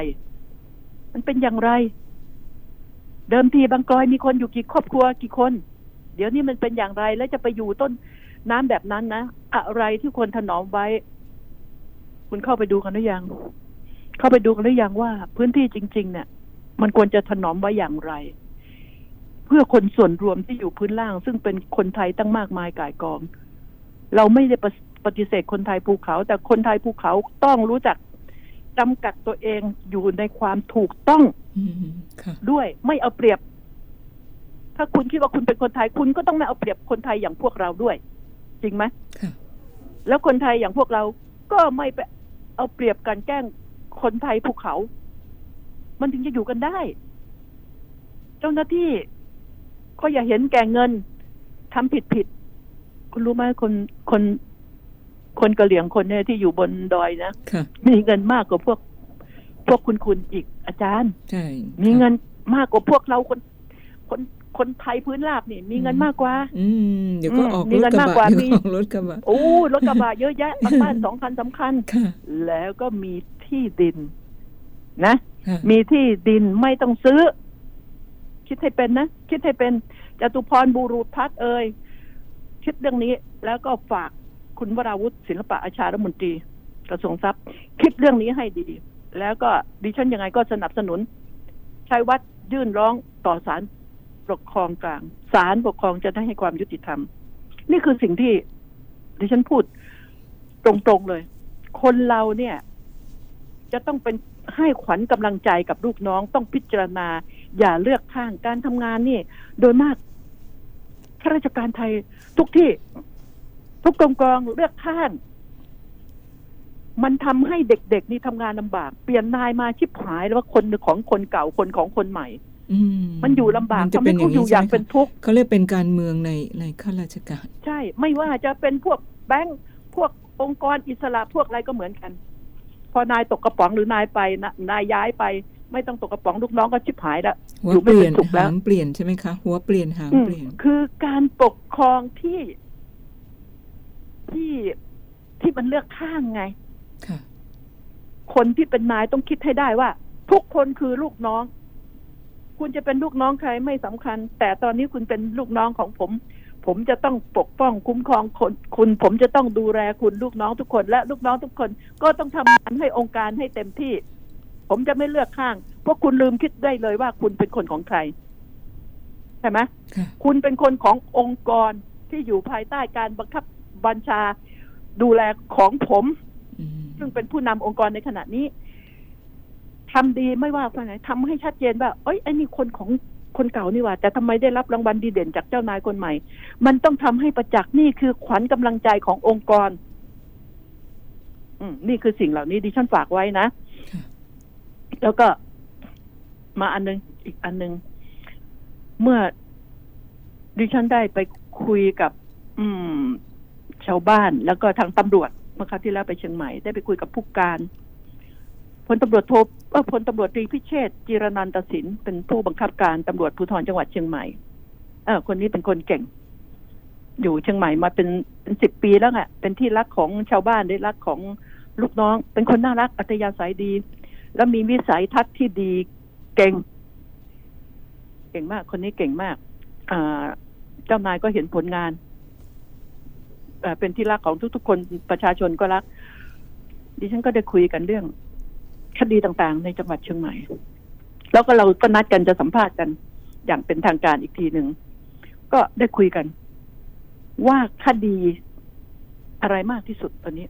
มันเป็นอย่างไร เดิมทีบางกรอยมีคนอยู่กี่ครอบครัวกี่คน เดี๋ยวนี้มันเป็นอย่างไร แล้วจะไปอยู่ต้นน้ำแบบนั้นนะอะไรที่ควรถนอมไว้ คุณเข้าไปดูกันหรือยัง เข้าไปดูกันหรือยังว่า พื้นที่จริง ๆ เนี่ย มันควรจะถนอมไว้อย่างไร เพื่อคนส่วนรวมที่อยู่พื้นล่าง ซึ่งเป็นคนไทยตั้งมากมายกายกอง เราไม่ได้ ปฏิเสธคนไทยภูเขา แต่คนไทยภูเขาต้องรู้จักจำกัดตัวเองอยู่ในความถูกต้องอืมค่ะด้วยไม่เอาเปรียบ ถ้าคุณคิดว่าคุณเป็นคนไทยคุณก็ต้องไม่เอาเปรียบคนไทยอย่างพวกเราด้วย จริงไหมค่ะแล้วคนไทยอย่างพวกเรา ก็ไม่ไปเอาเปรียบกันแกล้งคนไทยภูเขา มันถึงจะอยู่กันได้ เจ้าหน้าที่ก็อย่าเห็นแก่เงินทำผิดผิด คุณรู้ไหมคนคน คนกะเหลี่ยงคนเนี่ยที่อยู่บนดอยนะค่ะมีเงินมากกว่าพวก พวกคุณคุณอีกอาจารย์ใช่มีค่ะเงินมากกว่าพวกเราคน คนคนไทยพื้นราบนี่ มีเงินมากกว่า อืมเดี๋ยวก็อืมออกมีรถเงินกระมากบะกว่าเดี๋ยวมีก็ออกรถกระบะโอ้รถกระบะเยอะแยะบ้านบ้านสองคันสำคัญค่ะแล้วก็มีที่ดินนะค่ะมีที่ดินไม่ต้องซื้อ คิดให้เป็นนะคิดให้เป็นจตุพรบูรุพัฒน์เอ่ยคิดเรื่องนี้ แล้วก็ฝาก คุณวราวุฒิศิลปะอาชารัฐมนตรีกระทรวงทรัพย์ คิดเรื่องนี้ให้ดี แล้วก็ดิฉันยังไงก็สนับสนุนชัยวัฒน์ยื่นร้องต่อศาลปกครองกลางศาลปกครองจะได้ให้ความยุติธรรม นี่คือสิ่งที่ดิฉันพูดตรงๆเลย คนเราเนี่ย จะต้องเป็นให้ขวัญกำลังใจกับลูกน้องต้องพิจารณา อย่าเลือกข้างการทำงานนี่ โดยมากข้าราชการไทยทุกที่ ทุกกองกองเลือกข้าง มันทำให้เด็กๆนี่ทำงานลำบาก เปลี่ยนนายมาชิบหายแล้วว่าคนของคนเก่าคนของคนใหม่อืมันอยู่ลำบากมันจะทำเป็ให้นอเขาย่างอนี้ยู่อย่างใช่ไหมเป็นคะทุกข์เขาเรียกเป็นการเมืองในในข้าราชการ ใช่ ไม่ว่าจะเป็นพวกแบงค์พวกองค์กรอิสระพวกอะไรก็เหมือนกัน พอนายตกกระป๋องหรือนายไปนะนายย้ายไป ไม่ต้องตกกระป๋องลูกน้องก็ชิบหายละหัวอยู่เปไม่ลี่เป็ยนนสุขแล้วหางเปลี่ยนใช่ไหมคะหัวเปลี่ยนหางอืมเปลี่ยน คือการปกครองที่ ที่ที่มันเลือกข้างไงค่ะคนที่เป็นนายต้องคิดให้ได้ว่า ทุกคนคือลูกน้อง คุณจะเป็นลูกน้องใครไม่สำคัญ แต่ตอนนี้คุณเป็นลูกน้องของผม ผมจะต้องปกป้องคุ้มครองคนคุณ ผมจะต้องดูแลคุณลูกน้องทุกคน และลูกน้องทุกคน ก็ต้องทำงานให้องค์การให้เต็มที่ ผมจะไม่เลือกข้างเพราะคุณลืมคิดได้เลยว่าคุณเป็นคนของใครใช่ไหมค่ะคุณเป็นคนขององค์กรที่อยู่ภายใต้การบังคับ บัญชาดูแลของผมอืมซึ่งเป็นผู้นำองค์กรในขณะนี้ทำดีไม่ว่าฝ่ายไหนทำให้ชัดเจนว่า เอ้ยไอ้นี่คนของคนเก่านี่หว่าแต่ทำไมได้รับรางวัลดีเด่นจากเจ้านายคนใหม่ มันต้องทำให้ประจักษ์นี่คือขวัญกำลังใจขององค์กร อืมนี่คือสิ่งเหล่านี้ดิฉันฝากไว้นะค่ะแล้วก็มาอันนึง อีกอันนึง เมื่อดิฉันได้ไปคุยกับ อืม ชาวบ้าน แล้วก็ทางตำรวจเมื่อคราวที่แล้วไปเชียงใหม่ได้ไปคุยกับผู้การพลตำรวจโทพลตำรวจตรีพิเชษจิรนันตสินเป็นผู้บังคับการตำรวจภูธรจังหวัดเชียงใหม่เออคนนี้เป็นคนเก่ง อยู่เชียงใหม่มาเป็นเป็นสิบปีแล้วอะเป็นที่รักของชาวบ้านได้รักของลูกน้อง เป็นคนน่ารักอัธยาศัยดี แล้วมีวิสัยทัศน์ที่ดีเก่ง เก่งมาก คนนี้เก่งมาก อ่า เจ้านายก็เห็นผลงาน เอ่อเป็นที่รักของทุก ๆ คนประชาชนก็รัก ดิฉันก็ได้คุยกันเรื่องคดีต่างๆ ในจังหวัดเชียงใหม่ แล้วก็เราก็นัดกันจะสัมภาษณ์กัน อย่างเป็นทางการอีกทีหนึ่งก็ได้คุยกัน ว่าคดีอะไรมากที่สุดตอนนี้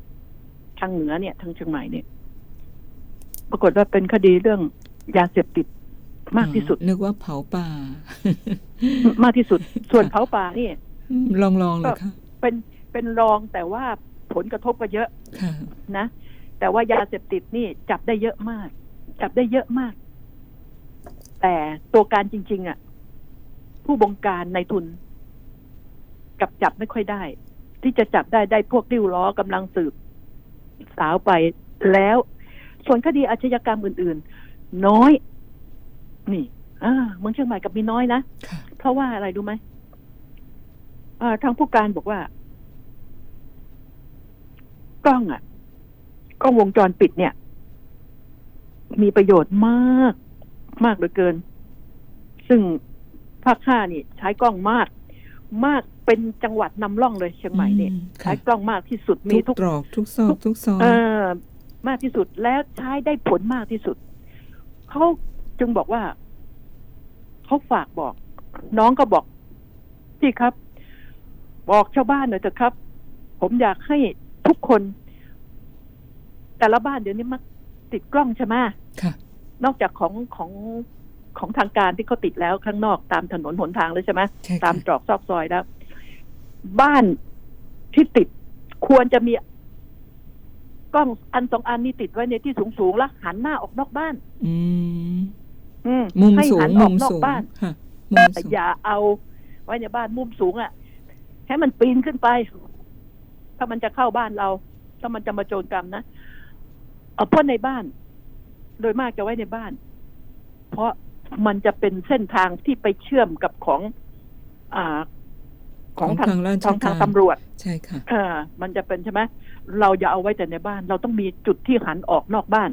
ทางเหนือเนี่ย ทางเชียงใหม่เนี่ย ปรากฏว่าเป็นคดีเรื่องยาเสพติดมากที่สุด นึกว่าเผาป่า มากที่สุด ส่วนเผาป่านี่ลองลองเลยค่ะเป็น เป็นรองแต่ว่าผลกระทบก็เยอะค่ะนะ แต่ว่ายาเสพติดนี่จับได้เยอะมาก จับได้เยอะมาก แต่ตัวการจริง ๆอะ ผู้บงการในทุน กับจับไม่ค่อยได้ ที่จะจับได้ได้พวกริ้วล้อกำลังสืบ สาวไปแล้ว ส่วนคดีอาชญากรรมอื่น ๆ น้อย นี่อ่าเมืองเชียงใหม่กับมีน้อยนะค่ะเพราะว่าอะไรรู้ไหมอ่าทางผู้การบอกว่า กล้องอะกล้องวงจรปิดเนี่ย มีประโยชน์มาก มากเหลือเกิน ซึ่งภาคห้านี่ ใช้กล้องมาก มากเป็นจังหวัดนำร่องเลยเชียงใหม่เนี่ยอืมค่ะใช้กล้องมากที่สุดมีทุทุกกตรอกทุกซอกทุกซอยเออมากที่สุดแล้วใช้ได้ผลมากที่สุดเขาจึงบอกว่าเขาฝากบอก น้องก็บอกพี่ครับ บอกชาวบ้านหน่อยเถอะครับ ผมอยากให้ ทุกคน แต่ละบ้านเดี๋ยวนี้มักติดกล้องใช่ไหมค่ะนอกจากของของของทางการที่เขาติดแล้วข้างนอกตามถนนหนทางเลยใช่ไหมใช่ค่ะตามตรอกซอกซอยแล้ว บ้านที่ติดควรจะมีกล้องอันสองอันนี้ติดไว้ในที่สูงสูงๆแล้วหันหน้าออกนอกบ้าน อืมอืมมุมให้สูหังนอมุอกมนอกสูงบ้านค่ะมุมสูงอย่าเอาไว้ในบ้านมุมสูงอะ่ะ ให้มันปีนขึ้นไป ถ้ามันจะเข้าบ้านเรา ถ้ามันจะมาโจรกรรมนะเอาเพราะในบ้าน โดยมากจะไว้ในบ้าน เพราะมันจะเป็นเส้นทางที่ไปเชื่อมกับของ อ่า ของของทางทางราชทางทางการตำรวจ ใช่ค่ะเออมันจะเป็นใช่ไหมเราอย่าเอาไว้แต่ในบ้าน เราต้องมีจุดที่หันออกนอกบ้าน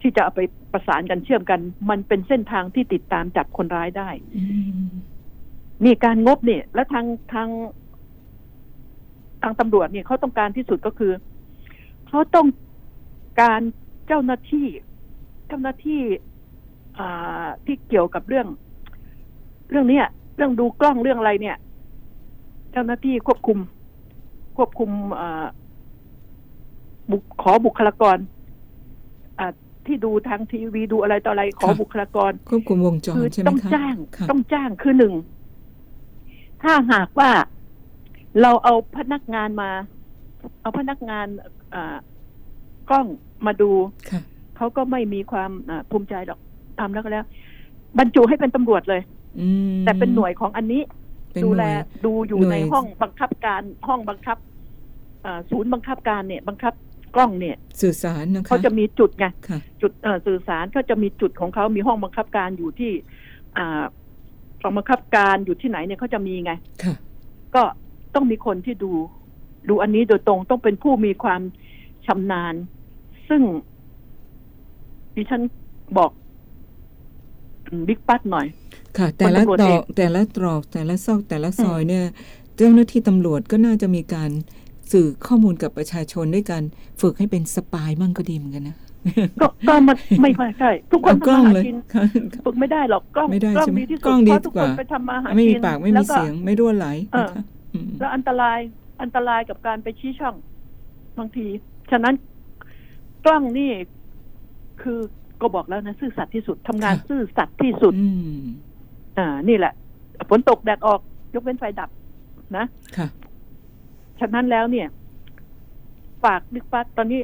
ที่จะเอาไปประสานกันเชื่อมกัน มันเป็นเส้นทางที่ติดตามจับคนร้ายได้อืมมีการงบเนี่ย และทางทาง ทางตำรวจเนี่ยเขาต้องการที่สุดก็คือเขาต้องการเจ้าหน้าที่ เจ้าหน้าที่อ่าที่เกี่ยวกับเรื่อง เรื่องเนี้ย เรื่องดูกล้องเรื่องอะไรเนี่ย เจ้าหน้าที่ควบคุม ควบคุมอ่าบุคขอบุคลากรอ่าที่ดูทางทีวีดูอะไรต่ออะไรขอบุคลากร ควบคุมวงจรคือใช่ไหมต้องคะจ้างค่ะต้องจ้างคือหนึ่งถ้าหากว่า เราเอาพนักงานมา เอาพนักงานอ่ากล้องมาดูค่ะเขาก็ไม่มีความอ่าภูมิใจหรอกทำแล้วก็แล้ว บรรจุให้เป็นตำรวจเลยอืมแต่เป็นหน่วยของอันนี้เป็นดูหแลน่วยดูอยู่หน่วยในห้องบังคับการห้องบังคับอ่าศูนย์บังคับการเนี่ย บังคับกล้องเนี่ย สื่อสารนะคะเขาจะมีจุดไงค่ะจุดเอ่อสื่อสารเขาจะมีจุดของเขามีห้องบังคับการอยู่ที่อ่ากองบังคับการอยู่ที่ไหนเนี่ยเขาจะมีไงค่ะก็ ต้องมีคนที่ดู ดูอันนี้โดยตรงต้องเป็นผู้มีความชำนาญ ซึ่งดิฉันบอกอืมบิ๊กปัดหน่อย ค่ะ แต่ละพลตำรวจตรเออกกแต่ละตรอกแต่ละซอกแต่ละซอยเนี่ย เจ้าหน้าที่ตำรวจก็น่าจะมีการสื่อข้อมูลกับประชาชนด้วยกัน ฝึกให้เป็นสปายมั่งก็ดีเหมือนกันนะก็ก็มันไม่ไม่ใช่ทุกคนเอากล้ทำองมาหาเลยกินค่ะฝึกไม่ได้หรอกกล้องไม่ได้กล้องใช่ไหมดีที่สุดกล้องดีเพราะทุกกคว่านไปทำมาหากินไม่มีปากไม่แล้มีวก็เสียงไม่รั่วไหลเออนะคะม แล้วอันตรายอันตรายกับการไปชี้ช่องบางที ฉะนั้นกล้องนี่คือก็บอกแล้วนะซื่อสัตย์ที่สุดทำงานซื่อสัตย์ที่สุดอืมอ่า นี่แหละฝนตกแดดออกยกเว้นไฟดับ นะค่ะฉะนั้นแล้วเนี่ย ฝากนึกปัดตอนนี้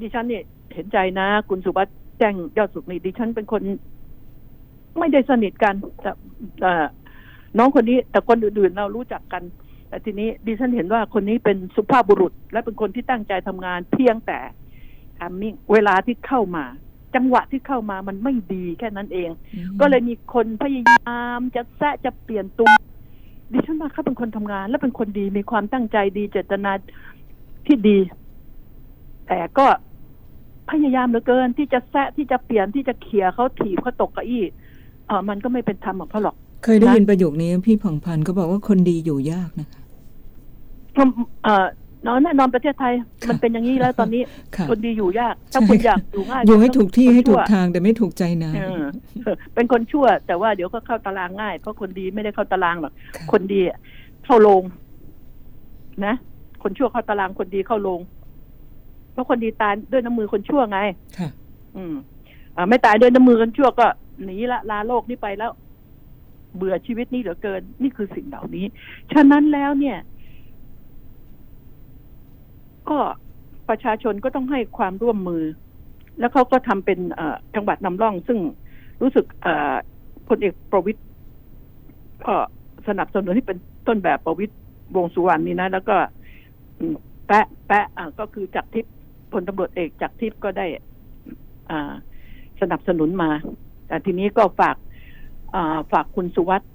ดิฉันเนี่ยเห็นใจนะ คุณสุวัสด์แจ้งยอดสุขนี่ดิฉันเป็นคน ไม่ได้สนิทกันแต่แต่น้องคนนี้ แต่คนอื่นๆเรารู้จักกันแต่ ทีนี้ดิฉันเห็นว่าคนนี้เป็นสุภาพบุรุษ และเป็นคนที่ตั้งใจทำงานเพียงแต่ทามมิ่งเวลาที่เข้ามา จังหวะที่เข้ามามันไม่ดีแค่นั้นเองอืมก็เลยมีคนพยายามจะแซะจะเปลี่ยนตัวดิฉันว่าเขาเป็นคนทำงาน และเป็นคนดีมีความตั้งใจดีเจตนาที่ดี แต่ก็พยายามเหลือเกิน ที่จะแซะที่จะเปลี่ยนที่จะเขี่ยเขาถีบเขาตกเก้าอี้เออมันก็ไม่เป็นธรรมของเขาหรอก เคยได้นะยินประโยคนี้พี่ผ่องพันธ์ก็บอกว่าคนดีอยู่ยากนะคะ เพราะเอ่อนอนแน่นอนประเทศไทยมันเป็นอย่างนี้แล้วตอนนี้ค่ะคนดีอยู่ยาก ถ้าใช่คุณอยากอยู่ง่ายอยู่ให้ถูกที่คุณให้ถูกชั่วทางแต่ไม่ถูกใจนะเออเป็นคนชั่ว แต่ว่าเดี๋ยวก็เข้าตารางง่ายเพราะคนดีไม่ได้เข้าตารางหรอกค่ะคนดีอะเข้าโรงนะ คนชั่วเข้าตารางคนดีเข้าโรงเพราะคนดีตายด้วยน้ำมือคนชั่วไงค่ะ อืมอ่าไม่ตายด้วยน้ำมือคนชั่วก็หนีละลาโลกนี้ไปแล้ว เบื่อชีวิตนี้เหลือเกิน นี่คือสิ่งเหล่านี้ ฉะนั้นแล้วเนี่ย ก็ประชาชนก็ต้องให้ความร่วมมือ แล้วเขาก็ทำเป็นเอ่อจังหวัดนำร่อง ซึ่งรู้สึกเอ่อพลเอกประวิตยก็สนับสนุนที่เป็นต้นแบบประวิตยวงสุวรรณนี่นะ แล้วก็แปะแปะอะก็คือจากทิพย์พลตำรวจเอกจากทิพย์ก็ได้อ่าสนับสนุนมา แต่ทีนี้ก็ฝากอ่าฝากคุณสุวัสด์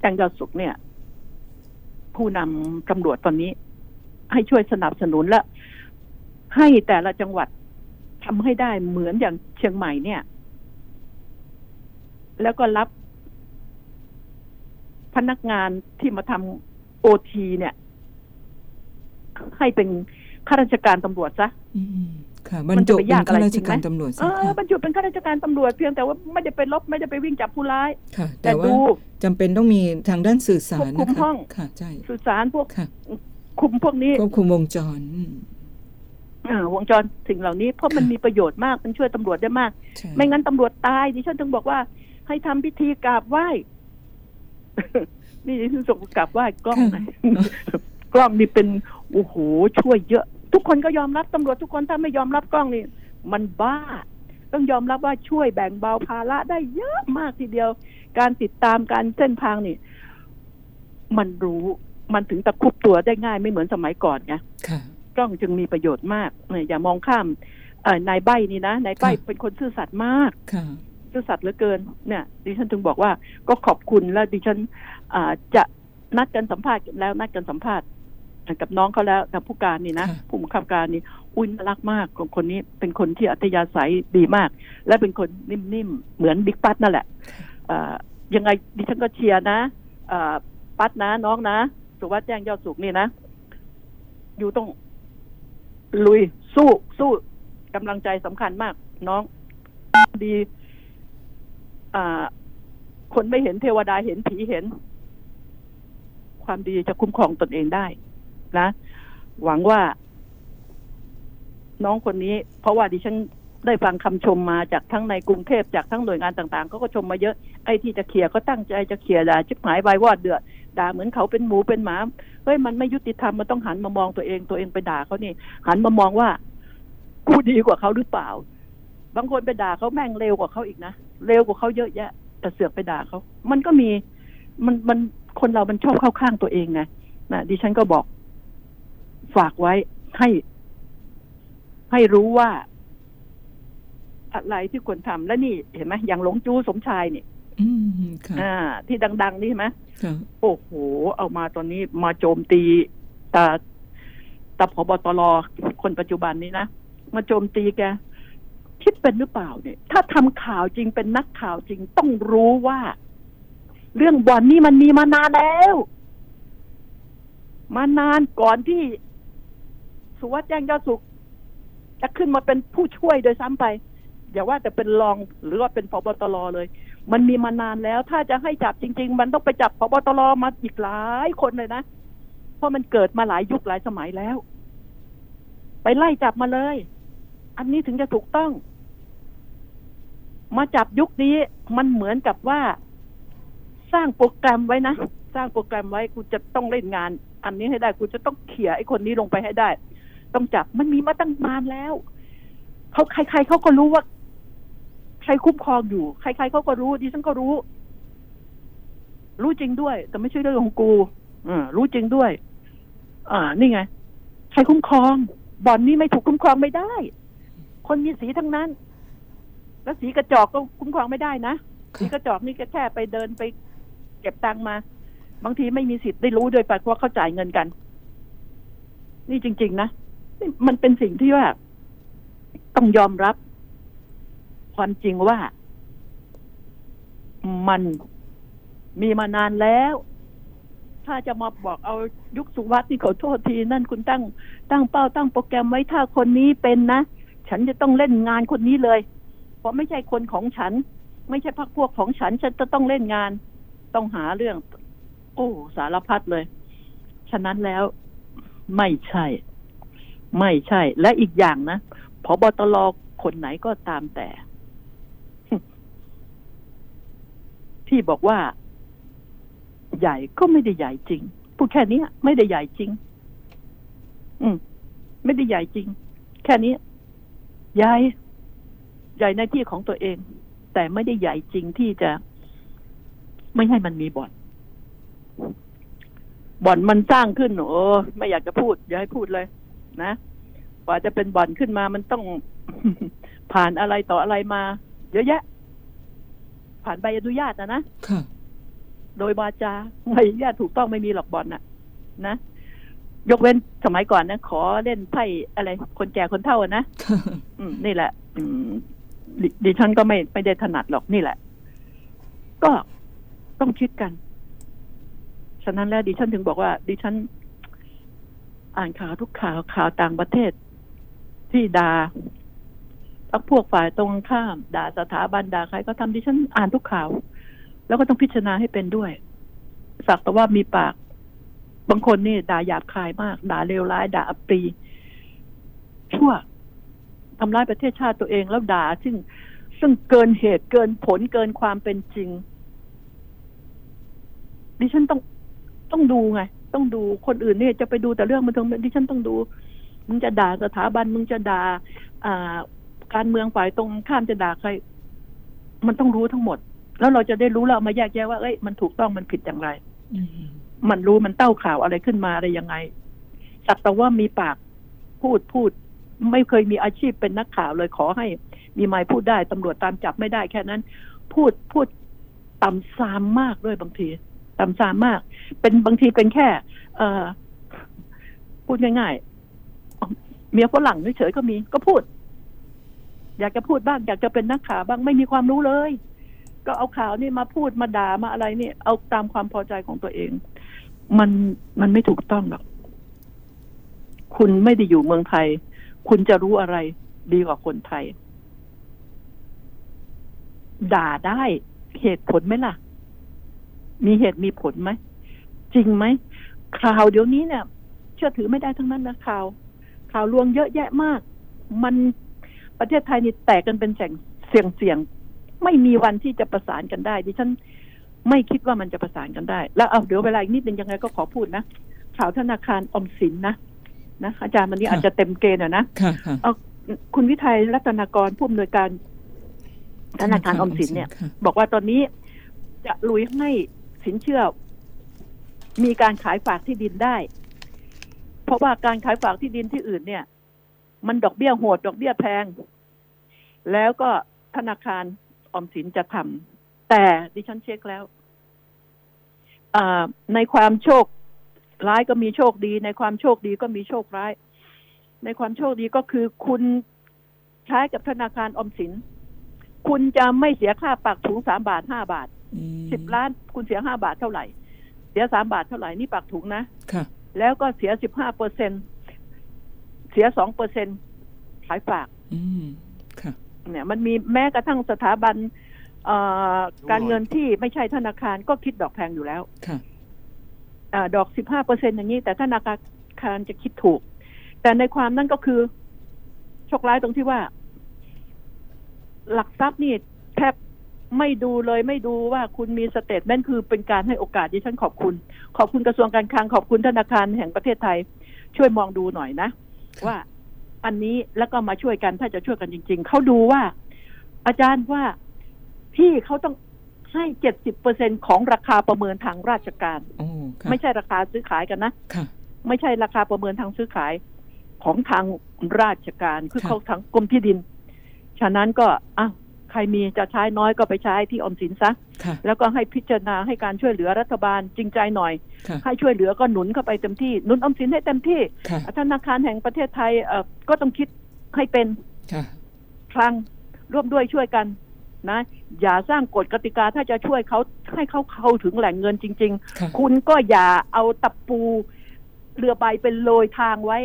แจงยอดสุขเนี่ย ผู้นำตำรวจตอนนี้ ให้ช่วยสนับสนุนและ ให้แต่ละจังหวัดทำให้ได้เหมือนอย่างเชียงใหม่เนี่ย แล้วก็รับพนักงานที่มาทำโอทีเนี่ย ให้เป็นข้าราชการตำรวจซะอืมค่ะบรมัรนจะจุไปเป็ยานกอะไรข้าราชจริงไหมการตำรวจเอสิอค่ะบรรจุเป็นข้าราชการตำรวจเพียงแต่ว่าไม่ได้ไปลบไม่ได้ไปวิ่งจับผู้ร้าย ค่ะ แต่แต่ว่าดูจำเป็นต้องมีทางด้านสื่อสารควบคุนะมคะห้องค่ะใช่สื่อสารพวก ค่ะคุมพวกนี้ควบคุมวงจรอืมเอ่อวงจรสิ่งเหล่านี้เพราะมันมีประโยชน์มากมันช่วยตำรวจได้มากใช่ไม่งั้นตำรวจตายดิฉันถึงบอกว่า ให้ทำพิธีกราบไหว้นี่ดิฉันส่งกราบไหว้กล้องไงกล้องนี่เป็นโอ้โหช่วยเยอะ ทุกคนก็ยอมรับตำรวจทุกคนถ้าไม่ยอมรับกล้องนี่มันบ้า ต้องยอมรับว่าช่วยแบ่งเบาภาระได้เยอะมากทีเดียว การติดตามการเส้นทางนี่ มันรู้ มันถึงตะครุบตัวได้ง่ายไม่เหมือนสมัยก่อนไงค่ะกล้องจึงมีประโยชน์มากเนี่ยอย่ามองข้ามเอ่อนายใบนี่นะนายใบค่ะเป็นคนซื่อสัตย์มากค่ะซื่อสัตย์เหลือเกินเนี่ยดิฉันถึงบอกว่าก็ขอบคุณแล้วดิฉันอ่าจะนัดกันสัมภาษณ์กันแล้วนัดกันสัมภาษณ์กับน้องเขาแล้วกับผู้การนี่นะค่ะผู้บังคับการนี่อุ้ยน่ารักมากคนคนนี้เป็นคนที่อัธยาศัยดีมาก และเป็นคนนิ่มๆเหมือนบิ๊กปัตนั่นแหละอ่ายังไงดิฉันก็เชียร์นะอ่าปัตนะน้องนะ สุวัสด์แจ้งยอดสุขนี่นะ อยู่ต้อง ลุยสู้สู้กำลังใจสำคัญมาก น้อง ดี อ่า คนไม่เห็นเทวดาเห็นผีเห็น ความดีจะคุ้มครองตนเองได้นะหวังว่า น้องคนนี้ เพราะว่าดิฉันได้ฟังคำชมมาจากทั้งในกรุงเทพจากทั้งหน่วยงานต่างๆเขาก็ชมมาเยอะไอ้ที่จะเขี่ยก็ตั้งใจจะเขี่ยด่าชิบหายใบวอดเดือด ด่าเหมือนเขาเป็นหมูเป็นหมาเฮ้ยมันไม่ยุติธรรมมันต้องหันมามองตัวเองตัวเองไปด่าเขานี่หันมามองว่ากูดีกว่าเขาหรือเปล่า บางคนไปด่าเขาแม่งเร็วกว่าเขาอีกนะเร็วกว่าเขาเยอะแยะ แต่เสือกไปด่าเขา มันก็มีมันมันคนเรามันชอบเข้าข้างตัวเองไงนะดิฉันก็บอก ฝากไว้ให้ ให้รู้ว่า อะไรที่ควรทำและนี่เห็นไหมอย่างหลงจู้สมชายเนี่ย อืมค่ะอ่า ที่ดัง ๆ นี่เห็นไหมค่ะโอ้โห เอามาตอนนี้มาโจมตีตาตาพบตรคนปัจจุบันนี้นะมาโจมตีแก คิดเป็นหรือเปล่าเนี่ย ถ้าทำข่าวจริงเป็นนักข่าวจริงต้องรู้ว่า เรื่องบ่อนนี่มันมีมานานแล้ว มานานก่อนที่ สุวัสด์แจ้งยอดสุข จะขึ้นมาเป็นผู้ช่วยโดยซ้ำไป อย่าว่าแต่เป็นรองหรือว่าเป็นพบตรเลย มันมีมานานแล้ว ถ้าจะให้จับจริง ๆ มันต้องไปจับพบตรมาอีกหลายคนเลยนะ เพราะมันเกิดมาหลายยุคหลายสมัยแล้ว ไปไล่จับมาเลย อันนี้ถึงจะถูกต้อง มาจับยุคนี้มันเหมือนกับว่า สร้างโปรแกรมไว้นะ สร้างโปรแกรมไว้กูจะต้องเล่นงาน อันนี้ให้ได้กูจะต้องเขี่ยไอ้คนนี้ลงไปให้ได้ ต้องจับมันมีมาตั้งนานแล้วเขาใคร ๆเขาก็รู้ว่า ใครคุ้มครองอยู่ ใคร ๆเขาก็รู้ ดิฉันก็รู้ รู้จริงด้วย แต่ไม่ใช่เรื่องของกูอ่ารู้จริงด้วย อ่า นี่ไง ใครคุ้มครอง บ่อนนี้ไม่ถูกคุ้มครองไม่ได้ คนมีสีทั้งนั้น แล้วสีกระจอกก็คุ้มครองไม่ได้นะสีกระจอกนี่ก็แค่ไปเดินไป เก็บตังมา บางทีไม่มีสิทธิ์ได้รู้โดยปเพราะเขาจ่ายเงินกัน นี่จริง ๆ นะนี่มันเป็นสิ่งที่ว่าต้องยอมรับ ความจริงว่า มันมีมานานแล้ว ถ้าจะมาบอกเอายุคสุวัสด์นี่ขอโทษทีนั่นคุณตั้ง ตั้งเป้าตั้งโปรแกรมไว้ถ้าคนนี้เป็นนะ ฉันจะต้องเล่นงานคนนี้เลย เพราะไม่ใช่คนของฉัน ไม่ใช่พรรคพวกของฉัน ฉันจะต้องเล่นงาน ต้องหาเรื่อง โอ้สารพัดเลย ฉะนั้นแล้วไม่ใช่ ไม่ใช่ และอีกอย่างนะพบตรคนไหนก็ตามแต่ ที่บอกว่า ใหญ่ก็ไม่ได้ใหญ่จริงพูดแค่นี้ไม่ได้ใหญ่จริง อืม ไม่ได้ใหญ่จริง แค่นี้ใหญ่ใหญ่ในที่ของตัวเอง แต่ไม่ได้ใหญ่จริงที่จะไม่ให้มันมีบ่อน บ่อนมันสร้างขึ้น โอ้ไม่อยากจะพูด อย่าให้พูดเลย นะกว่าจะเป็นบ่อนขึ้นมา มันต้องผ่านอะไรต่ออะไรมา เยอะแยะ ผ่านใบอนุญาตนะนะค่ะโดยวาจาใบอนุญาตถูกต้องไม่มีหรอกบอลน่ะ นะ ยกเว้นสมัยก่อนนะขอเล่นไพ่อะไร คนแก่คนเฒ่าอะนะค่ะอืมนี่แหละอืมดดิฉันก็ไม่ไม่ได้ถนัดหรอกนี่แหละ ก็ต้องคิดกันฉะนั้นแล้วดิฉันถึงบอกว่า ดิฉัน อ่านข่าวทุกข่าวข่าวต่างประเทศ ที่ด่าพัก พวกฝ่ายตรงข้าม ด่าสถาบันด่าใครก็ทำดิฉันอ่านทุกข่าว แล้วก็ต้องพิจารณาให้เป็นด้วย สักแต่ว่ามีปาก บางคนนี่ด่าหยาบคายมาก ด่าเลวร้าย ด่าอัปรีชั่วทำร้ายประเทศชาติตัวเองแล้วด่า ซึ่งซึ่งเกินเหตุเกินผลเกินความเป็นจริง ดิฉันต้องต้องดูไง ต้องดูคนอื่นเนี่ยจะไปดูแต่เรื่องมันต้องดิฉันต้องดู มึงจะด่าสถาบันมึงจะด่า อ่า การเมืองฝ่ายตรงข้ามจะด่าใคร มันต้องรู้ทั้งหมด แล้วเราจะได้รู้แล้วเอามาแยกแยะว่าเอ้ยมันถูกต้องมันผิดอย่างไรอืมมันรู้มันเต้าข่าวอะไรขึ้นมาอะไรยังไงสักแต่ว่ามีปากพูดพูด ไม่เคยมีอาชีพเป็นนักข่าวเลยขอให้ มีไม้พูดได้ตำรวจตามจับไม่ได้แค่นั้น พูดพูดต่ำซามมากด้วยบางทีต่ำซามมาก เป็นบางทีเป็นแค่ เอ่อพูดง่ายๆเมียฝรั่งเฉยๆก็มีก็พูด อยากจะพูดบ้าง อยากจะเป็นนักข่าวบ้างไม่มีความรู้เลย ก็เอาข่าวนี่มาพูดมาด่ามาอะไรนี่ เอาตามความพอใจของตัวเอง มันมันไม่ถูกต้องหรอกคุณไม่ได้อยู่เมืองไทย คุณจะรู้อะไร ดีกว่าคนไทย ด่าได้เหตุผลไหมล่ะ มีเหตุมีผลไหม จริงไหมข่าวเดี๋ยวนี้เนี่ย เชื่อถือไม่ได้ทั้งนั้นนะข่าว ข่าวลวงเยอะแยะมาก มัน ประเทศไทยนี่แตกกันเป็นแสงเสียงเสียง ไม่มีวันที่จะประสานกันได้ ดิฉันไม่คิดว่ามันจะประสานกันได้ แล้วเอาเดี๋ยวเวลาอีกนิดนึงยังไงก็ขอพูดนะข่าวธนาคารออมสินนะนะอาจารย์วันนี้อาจจะเต็มเกณฑ์อะนะค่ะค่ะเอาคุณวิทัยรัตนากรผู้อำนวยการธนาคารออมสินเนี่ยค่ะบอกว่าตอนนี้จะลุยให้สินเชื่อ มีการขายฝากที่ดินได้ เพราะว่าการขายฝากที่ดินที่อื่นเนี่ย มันดอกเบี้ยโหดดอกเบี้ยแพง แล้วก็ธนาคารออมสินจะทำแต่ดิฉันเช็คแล้วอ่าในความโชคร้ายก็มีโชคดี ในความโชคดีก็มีโชคร้าย ในความโชคดีก็คือคุณใช้กับธนาคารออมสิน คุณจะไม่เสียค่าปากถุงสามบาทห้าบาทอืมสิบล้าน คุณเสียห้าบาทเท่าไหร่ เสียสามบาทเท่าไหร่นี่ปากถุงนะค่ะ แล้วก็เสียสิบห้าเปอร์เซ็น เสียสองเปอร์เซ็นขายฝากอืมค่ะเนี่ยมันมีแม้กระทั่งสถาบันเอ่อการเงินที่ไม่ใช่ธนาคารก็คิดดอกแพงอยู่แล้วค่ะอาดอกสิบห้าเปอร์เซ็นอย่างนี้ แต่ธนาคารจะคิดถูก แต่ในความนั่นก็คือโชคร้ายตรงที่ว่า หลักทรัพย์นี่แทบไม่ดูเลยไม่ดูว่าคุณมีสเตทเมนต์คือเป็นการให้โอกาสดิฉันขอบคุณ ขอบคุณกระทรวงการคลังขอบคุณธนาคารแห่งประเทศไทย ช่วยมองดูหน่อยนะค่ะ ว่าอันนี้แล้วก็มาช่วยกันถ้าจะช่วยกันจริง ๆเขาดูว่า อาจารย์ว่าที่เขาต้องให้เจ็ดสิบเปอร์เซ็นของราคาประเมินทางราชการโอ้ค่ะไม่ใช่ราคาซื้อขายกันนะค่ะไม่ใช่ราคาประเมินทางซื้อขายของทางราชการคือค่ะเขาทางกรมที่ดิน ฉะนั้นก็อ้าว ใครมีจะใช้น้อยก็ไปใช้ที่ออมสินซะค่ะแล้วก็ให้พิจารณาให้การช่วยเหลือรัฐบาลจริงใจหน่อยค่ะให้ช่วยเหลือก็หนุนเข้าไปเต็มที่หนุนออมสินให้เต็มที่ค่ะธนาคารแห่งประเทศไทยเอ่อก็ต้องคิดให้เป็นค่ะครั้งร่วมด้วยช่วยกันนะ อย่าสร้างกฎกติกาถ้าจะช่วยเขาให้เขาเข้าถึงแหล่งเงินจริงค่ะๆคุณก็อย่าเอาตะปูเรือใบเป็นโรยทางไว้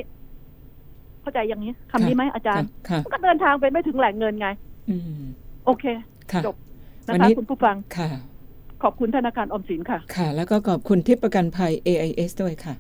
เข้าใจอย่างนี้คำนี้ไหมอาจารย์ค่ะมันก็เดินทางไปไม่ถึงแหล่งเงินไง อืม โอเคค่ะจบนะวันคะนี้คุณผู้ฟังค่ะ ขอบคุณธนาคารออมสินค่ะ ค่ะ แล้วก็ขอบคุณทิพย์ประกันภัย AIS ด้วยค่ะ